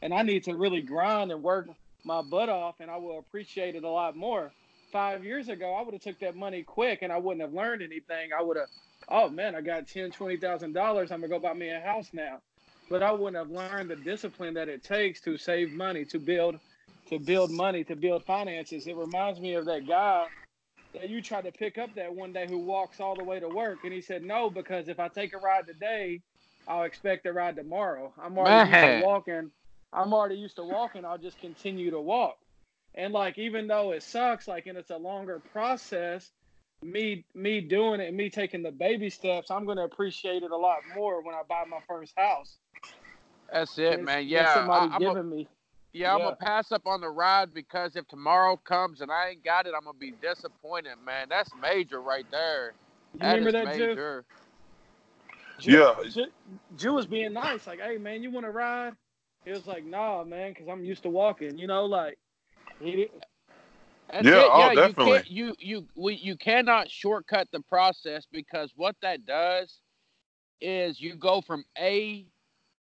and I need to really grind and work my butt off, and I will appreciate it a lot more five years ago, I would have took that money quick and I wouldn't have learned anything. I would have, oh man, I got ten, twenty thousand dollars. I'm gonna go buy me a house now. But I wouldn't have learned the discipline that it takes to save money, to build, to build money, to build finances. It reminds me of that guy that you tried to pick up that one day who walks all the way to work, and he said no because if I take a ride today, I'll expect a ride tomorrow. I'm already used to walking. I'm already used to walking. I'll just continue to walk. And like even though it sucks, like and it's a longer process, me me doing it, me taking the baby steps, I'm gonna appreciate it a lot more when I buy my first house. That's it, man. Yeah, somebody I, giving a, me. Yeah, I'm gonna pass up on the ride because if tomorrow comes and I ain't got it, I'm gonna be disappointed, man. That's major right there. You that remember that, major. Jew? Yeah. Jew, Jew was being nice, like, "Hey, man, you want to ride?" He was like, "Nah, man, because I'm used to walking." You know, like he, That's yeah, oh, yeah, definitely. You, can't, you you we, you cannot shortcut the process because what that does is you go from A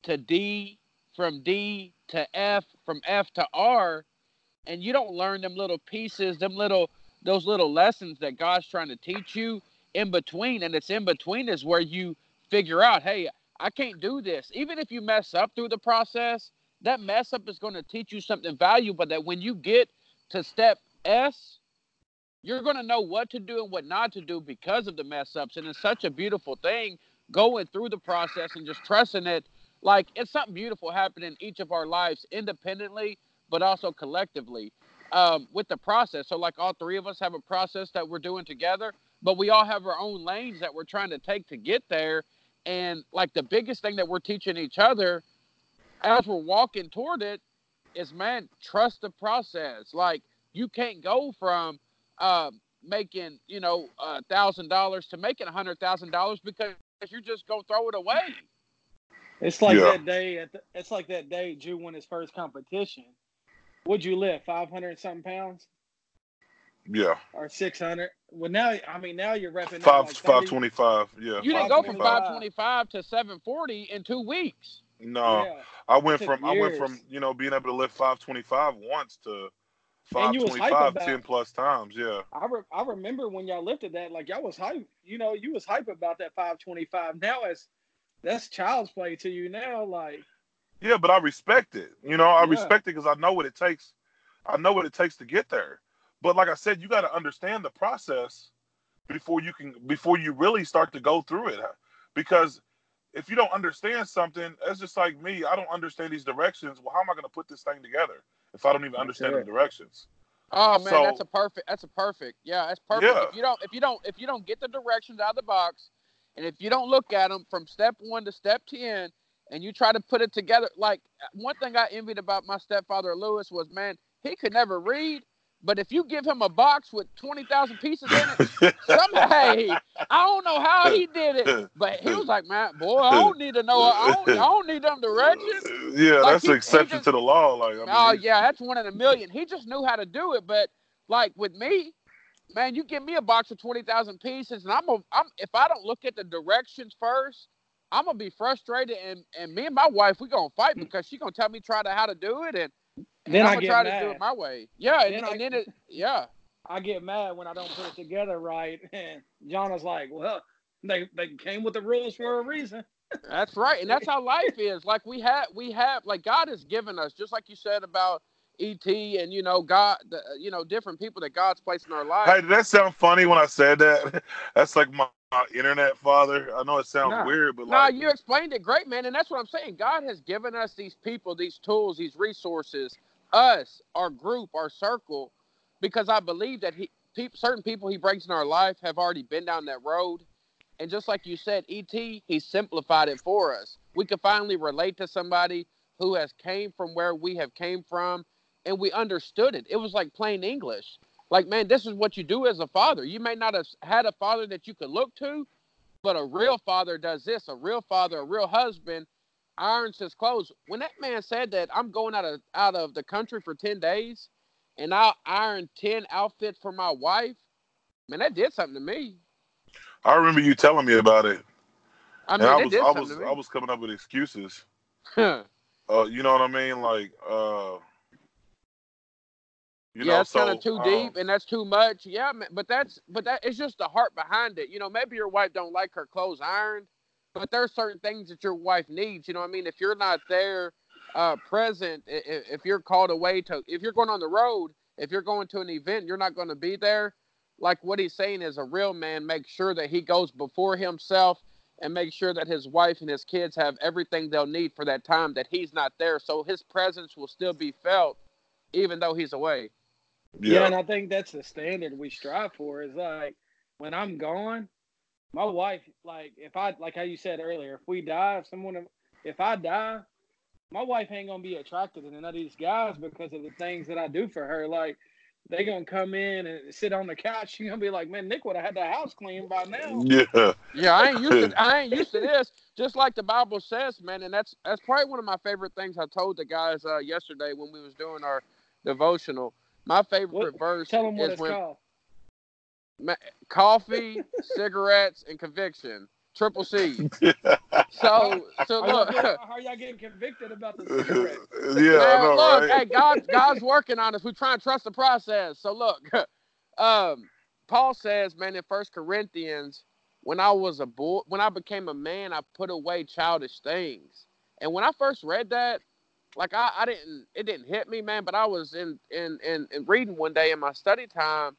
to D, from D to F, from F to R, and you don't learn them little pieces, them little those little lessons that God's trying to teach you in between. And it's in between is where you figure out, hey, I can't do this. Even if you mess up through the process, that mess up is going to teach you something valuable that when you get to step S, you're going to know what to do and what not to do because of the mess ups. And it's such a beautiful thing going through the process and just trusting it. Like it's something beautiful happening in each of our lives independently, but also collectively um, with the process. So, like all three of us have a process that we're doing together, but we all have our own lanes that we're trying to take to get there. And like the biggest thing that we're teaching each other as we're walking toward it, is man, trust the process. Like you can't go from um, making you know a thousand dollars to making a hundred thousand dollars because you're just go throw it away. It's like Yeah. that day at the, it's like that day Drew won his first competition. Would you lift five hundred something pounds Yeah, or six hundred? Well, now I mean now you're repping five like five twenty five. Yeah, You didn't go from 525. five twenty five to seven forty in two weeks. no, Yeah. I went took from I went from you know being able to lift five twenty five once to five And you was hype about- ten plus times. Yeah, I, re- I remember when y'all lifted that, like y'all was hype. You know, you was hype about that 525. Now it's that's child's play to you now. Like, yeah, but I respect it. You know, I Yeah. respect it because I know what it takes. I know what it takes to get there. But like I said, you got to understand the process before you can before you really start to go through it. Because if you don't understand something, it's just like me. I don't understand these directions. Well, how am I going to put this thing together if I don't even understand the directions? Oh man, So- that's a perfect. That's a perfect. Yeah, that's perfect. Yeah. If you don't, if you don't, if you don't get the directions out of the box, and if you don't look at them from step one to step ten, and you try to put it together, like one thing I envied about my stepfather Lewis was, man, he could never read, but if you give him a box with twenty thousand pieces in it, somehow, hey, I don't know how he did it, but he was like, man, boy, I don't need to know. I don't, I don't need them directions. yeah, Like, that's he- an exception just- to the law. Like, I oh, mean, Oh yeah, that's one in a million. He just knew how to do it. But like with me, man, you give me a box of twenty thousand pieces, and I'm a, I'm if I don't look at the directions first, I'm gonna be frustrated, and and me and my wife we gonna fight hmm. because she gonna tell me try to how to do it, and, and then I'm I gonna get try mad. to do it my way. Yeah, and Then and I- then it yeah. I get mad when I don't put it together right. And John was like, "Well, they they came with the rules for a reason." That's right, and that's how life is. Like we have, we have, like God has given us, just like you said about ET, and you know God, the, you know different people that God's placed in our life. Hey, did that sound funny when I said that? That's like my, my internet father. I know it sounds No. weird, but No, like, you explained it great, man, and that's what I'm saying. God has given us these people, these tools, these resources, us, our group, our circle, because I believe that he, peop certain people He brings in our life have already been down that road, and just like you said, ET, He simplified it for us. We could finally relate to somebody who has came from where we have came from, and we understood it. It was like plain English. Like, man, this is what you do as a father. You may not have had a father that you could look to, but a real father does this. A real father, a real husband, irons his clothes. When that man said that I'm going out of out of the country for ten days, and I'll iron ten outfits for my wife, man, that did something to me. I remember you telling me about it, I mean, and I was I was I was coming up with excuses. Uh, you know what I mean? Like, uh, you yeah, know, it's so kind of too um, deep, and that's too much. Yeah, but that's but that it's just the heart behind it. You know, maybe your wife don't like her clothes ironed, but there's certain things that your wife needs. You know, what I mean, if you're not there, uh, present, i- i- if you're called away to, if you're going on the road, if you're going to an event, you're not going to be there. Like what he's saying is a real man makes sure that he goes before himself and make sure that his wife and his kids have everything they'll need for that time that he's not there. So his presence will still be felt even though he's away. Yeah. Yeah, and I think that's the standard we strive for. Is like when I'm gone, my wife, like if I, like how you said earlier, if we die, if someone, if I die, my wife ain't gonna be attracted to none of these guys because of the things that I do for her. Like they gonna come in and sit on the couch. She gonna be like, "Man, Nick would have had the house clean by now." yeah, Yeah, I ain't used to I ain't used to this. Just like the Bible says, man, and that's that's probably one of my favorite things I told the guys uh, yesterday when we was doing our devotional. My favorite What- verse Tell them what is it's when called. Coffee, cigarettes, and conviction. Triple C. So so Are y'all, look, getting, are y'all getting convicted about the cigarette? yeah, I Man, know, look, right? hey, God, God's working on us. We try and trust the process. So look, um, Paul says, man, in First Corinthians, when I was a boy, when I became a man, I put away childish things. And when I first read that, like I, I didn't, it didn't hit me, man. But I was in, in, in, in reading one day in my study time,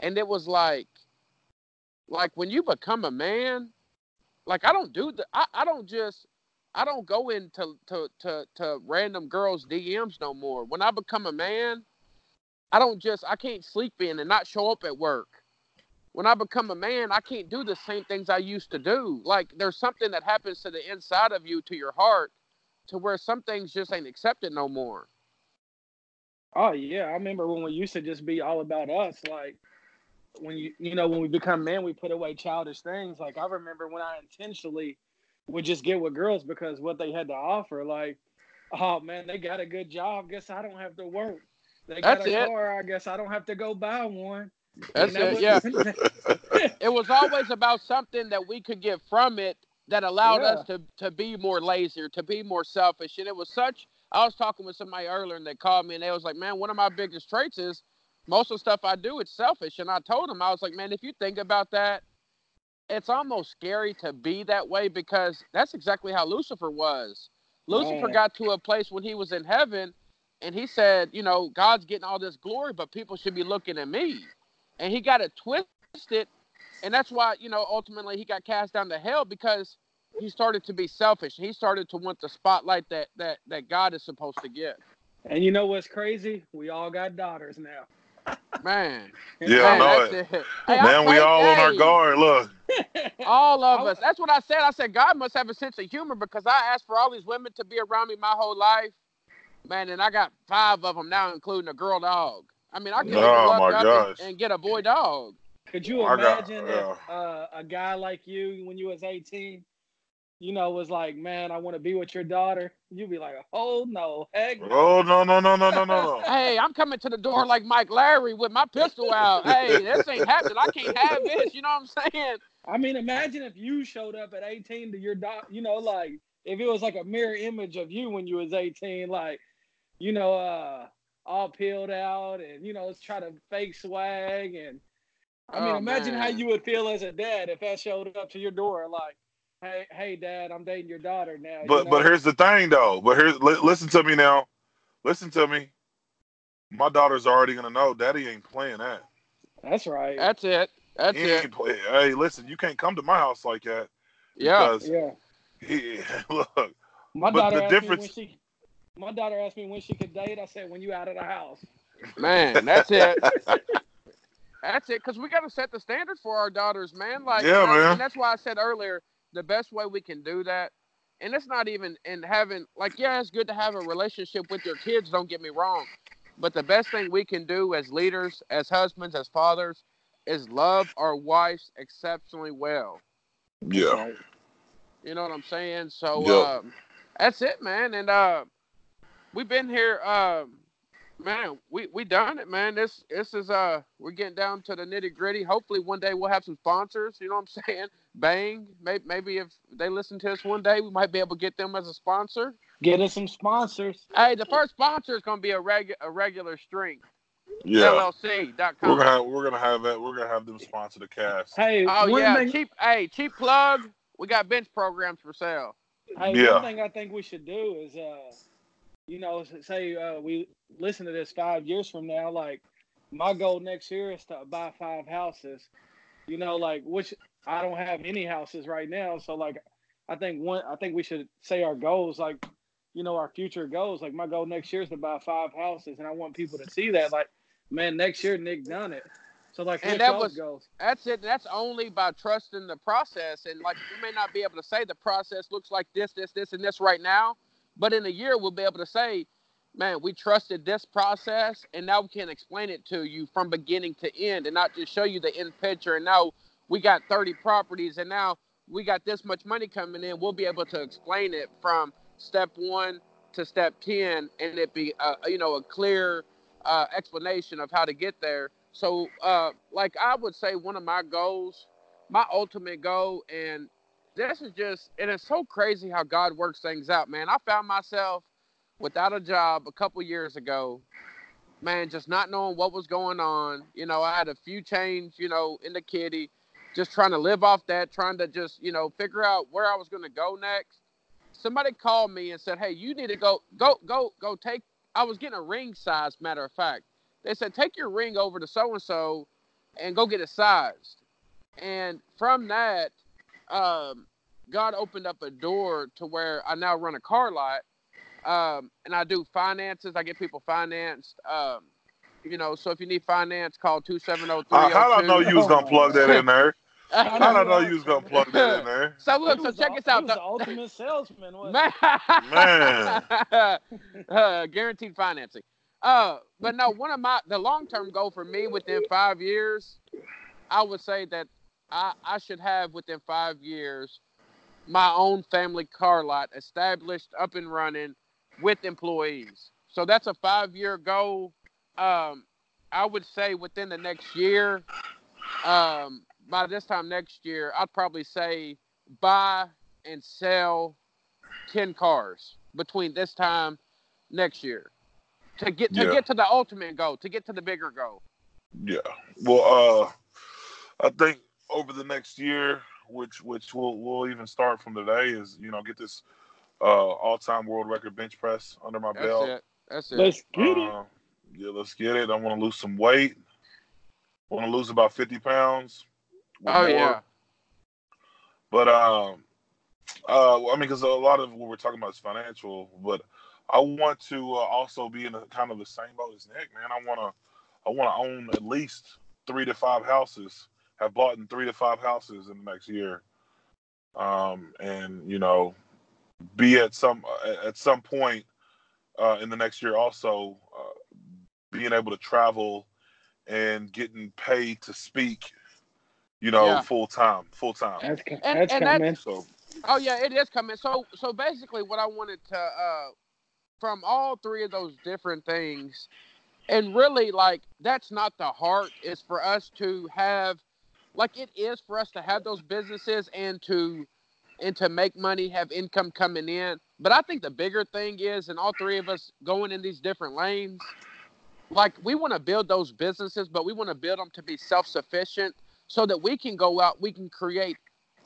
and it was like, like when you become a man, like I don't do the, I, I don't just I don't go into to, to, to random girls' DMs no more. When I become a man, I don't just I can't sleep in and not show up at work. When I become a man, I can't do the same things I used to do. Like there's something that happens to the inside of you, to your heart, to where some things just ain't accepted no more. Oh yeah, I remember when we used to just be all about us. Like when you you know when we become men, we put away childish things. Like I remember when I intentionally would just get with girls because what they had to offer. Like, oh man, they got a good job. Guess I don't have to work. They got That's a it. car. I guess I don't have to go buy one. That's it. Yeah. it was always about something that we could get from it that allowed us to to be more lazy, to be more selfish. And it was such. I was talking with somebody earlier, and they called me, and they was like, "Man, one of my biggest traits is most of the stuff I do, it's selfish." And I told him, I was like, "Man, if you think about that, it's almost scary to be that way because that's exactly how Lucifer was. Lucifer Man. got to a place when he was in heaven, and he said, you know, God's getting all this glory, but people should be looking at me. And he got it twisted, and that's why, you know, ultimately he got cast down to hell because he started to be selfish. He started to want the spotlight that that that God is supposed to get. And you know what's crazy? We all got daughters now. Man, Yeah, I know that's it. Hey, I Man, we pray- all on our guard. Look, All of us. That's what I said. I said God must have a sense of humor because I asked for all these women to be around me my whole life, man, and I got five of them now, including a girl dog. I mean, I can Oh, my up and- and, get a boy dog. Could you I got- imagine yeah. if uh, a guy like you, when you was 18, you know, was like, man, I want to be with your daughter? You'd be like, oh no, heck no. oh no no no no no no no. Hey, I'm coming to the door like Mike Lowrey with my pistol out. Hey, this ain't happening. I can't have this. You know what I'm saying? I mean, imagine if you showed up at 18 to your daughter, you know, like if it was like a mirror image of you when you was 18, like, you know, uh, all peeled out and, you know, try to fake swag. And I mean, Oh, imagine how you would feel as a dad if that showed up to your door, like, hey, hey, dad, I'm dating your daughter now. you But but here's the thing though. But here's li- listen to me now. Listen to me. My daughter's already gonna know. Daddy ain't playing that. that's right. That's it. That's he it. ain't play. Hey, listen, you can't come to my house like that. Yeah. Because yeah. he look. My But daughter the asked difference- me when she my daughter asked me when she could date. I said when you out of the house. Man, that's it. That's it, because we got to set the standard for our daughters, man. Like, Yeah, and I- man. And that's why I said earlier, the best way we can do that, and it's not even in having, like, yeah, it's good to have a relationship with your kids. Don't get me wrong, but the best thing we can do as leaders, as husbands, as fathers, is love our wives exceptionally well. yeah. You know what I'm saying? So Yep. um, that's it, man. And uh, we've been here, um, man. We we done it, man. This this is uh, we're getting down to the nitty gritty. Hopefully, one day we'll have some sponsors. You know what I'm saying? Bang. Maybe maybe if they listen to us one day, we might be able to get them as a sponsor. Get us some sponsors. Hey, the first sponsor is gonna be a regu- a regular strength. Yeah. LLC.com. We're gonna have we're gonna have that. We're gonna have them sponsor the cast. Hey, Oh one yeah, thing, cheap. Hey, cheap plug. We got bench programs for sale. hey, Yeah. one thing I think we should do is, uh, you know, say uh, we listen to this five years from now. Like, my goal next year is to buy five houses. You know, like which I don't have any houses right now. So like, I think one, I think we should say our goals, like, you know, our future goals. Like my goal next year is to buy five houses, and I want people to see that. Like, man, next year Nick done it. So like, And that was- goals? That's it. That's only by trusting the process. And like we may not be able to say the process looks like this, this, this, and this right now, but in a year we'll be able to say, man, we trusted this process, and now we can explain it to you from beginning to end, and not just show you the end picture. And now we got 30 properties, and now we got this much money coming in. We'll be able to explain it from step one to step 10, and it be, uh, you know, a clear uh, explanation of how to get there. So, uh, like I would say, one of my goals, my ultimate goal, and this is just, and it's so crazy how God works things out, man. I found myself without a job a couple years ago, man, just not knowing what was going on. You know, I had a few change, you know, in the kitty, just trying to live off that, trying to just, you know, figure out where I was going to go next. Somebody called me and said, "Hey, you need to go, go, go, go take." I was getting a ring size, matter of fact. They said, "Take your ring over to so and so, and go get it sized." And from that, um, God opened up a door to where I now run a car lot, um, and I do finances. I get people financed. Um, you know, so if you need finance, call two seven zero three Uh, zero two. how did I know you was gonna plug that in there? I How know did know you was gonna plug that in there? So look, so check the, this out. He was The- the ultimate salesman. Man. Man. uh, guaranteed financing. Uh, but no, one of my the long term goal for me within five years I would say that I, I should have within five years my own family car lot established, up and running with employees. So that's a five year goal. Um, I would say within the next year, um, by this time next year, I'd probably say buy and sell 10 cars between this time next year to get to Yeah. get to the ultimate goal, to get to the bigger goal. Yeah. Well, uh, I think over the next year, which which we'll we'll even start from today, is you know get this uh, all time world record bench press under my That's belt. it. That's it. Let's get it. Uh, yeah, let's get it. I want to lose some weight. I want to lose about fifty pounds. Oh more. yeah. But um, uh, I mean, because a lot of what we're talking about is financial, but I want to uh, also be in a kind of the same boat as Nick, man. I want to, I want to own at least three to five houses. Have bought in three to five houses in the next year, um, and you know, be at some at some point uh, in the next year also uh, being able to travel and getting paid to speak. You know, Yeah. full time, full time. That's, co- And- that's and that- coming. So Oh yeah, it is coming. So so basically, what I wanted to uh, from all three of those different things, and really like that's not the heart. Is for us to have, like it is for us to have those businesses and to and to make money, have income coming in. But I think the bigger thing is, and all three of us going in these different lanes, like we want to build those businesses, but we want to build them to be self sufficient so that we can go out, we can create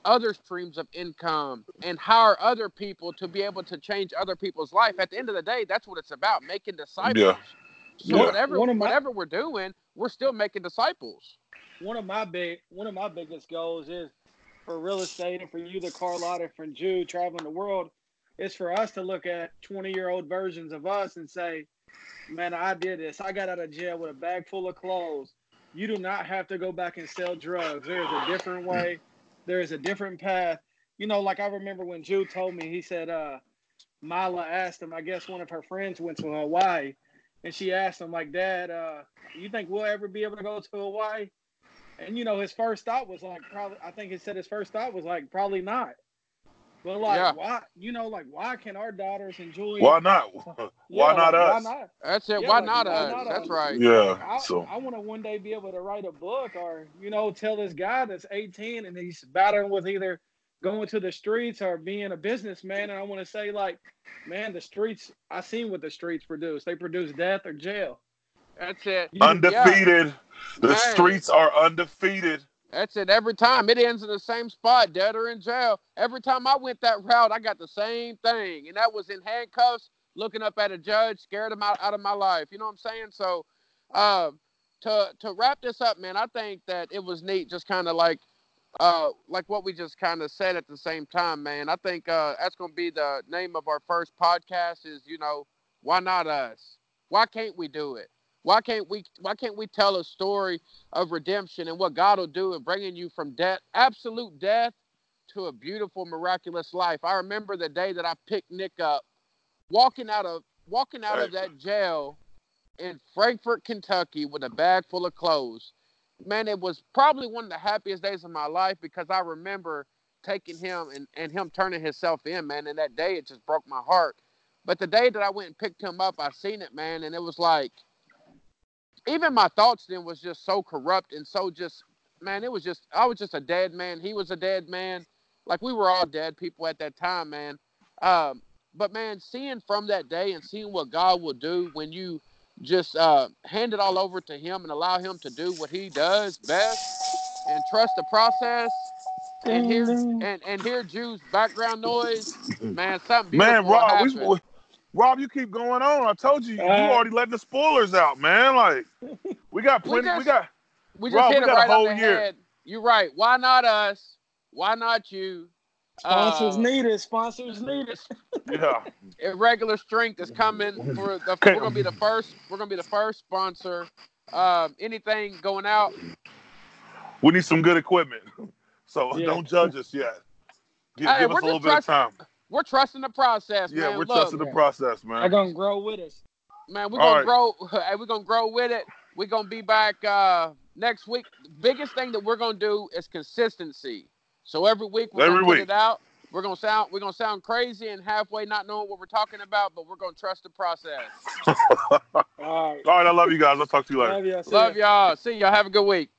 other streams of income and hire other people to be able to change other people's life. At the end of the day, that's what it's about, making disciples. Yeah. So Yeah. whatever One of my- whatever we're doing, we're still making disciples. one of my big one of my biggest goals is for real estate and for you the car lot and for Jude traveling the world is for us to look at 20 year old versions of us and say man i did this i got out of jail with a bag full of clothes you do not have to go back and sell drugs. There is a different way. There is a different path. You know like i remember when Jude told me he said uh mila asked him i guess one of her friends went to hawaii and she asked him like dad uh you think we'll ever be able to go to hawaii? And you know, his first thought was like probably I think he said his first thought was like probably not. But like Yeah. why you know, like why can our daughters enjoy why not? Yeah, why not like, us? Why not? That's it. Yeah, why like, not why us? That's right. Yeah. I, So I want to one day be able to write a book or, you know, tell this guy that's 18 and he's battling with either going to the streets or being a businessman. And I want to say, like, man, the streets, I seen what the streets produce. They produce death or jail. That's it. You- undefeated. The Man. streets are undefeated. That's it. Every time it ends in the same spot, dead or in jail. Every time I went that route, I got the same thing, and that was in handcuffs, looking up at a judge, scared him out, out of my life. You know what I'm saying? So, um, to to wrap this up, man, I think that it was neat, just kind of like, uh, like what we just kind of said at the same time, man. I think uh, that's gonna be the name of our first podcast. Is you know, why not us? Why can't we do it? Why can't we? Why can't we tell a story of redemption and what God will do in bringing you from death, absolute death, to a beautiful, miraculous life. I remember the day that I picked Nick up, walking out of walking out of that jail in Frankfort, Kentucky, with a bag full of clothes. Man, it was probably one of the happiest days of my life because I remember taking him and, and him turning himself in, man. And that day it just broke my heart. But the day that I went and picked him up, I seen it, man, and it was like even my thoughts then was just so corrupt and so just man it was just i was just a dead man. He was a dead man. Like we were all dead people at that time man. Um, but man seeing from that day and seeing what god will do when you just uh, hand it all over to him and allow him to do what he does best and trust the process and hear and, and hear Jew's background noise, man, something beautiful Man, Rob, we, we- Rob, you keep going on. I told you, you Uh, already letting the spoilers out, man. Like, we got We plenty. We, just- got We just Rob, hit we it got a right whole on the year. head. You're right. Why not us? Why not you? Sponsors Uh, needed. Sponsors needed. yeah. Irregular strength is coming for the. We're gonna be the first. We're gonna be the first sponsor. Um, anything going out? We need some good equipment. So Yeah. don't judge us yet. Give, Hey, give us a little just bit of time. We're trusting the process, Yeah, man. we're Look, trusting the process, man. They're gonna grow with us. man, we're All gonna right. grow. Hey, we're gonna grow with it. we're gonna be back uh, next week. The biggest thing that we're gonna do is consistency. So every week we're Every gonna put week. it out. We're gonna sound we're gonna sound crazy and halfway not knowing what we're talking about, but we're gonna trust the process. All right. All right, I love you guys. I'll talk to you later. Love you. Love y'all. See y'all. Have a good week.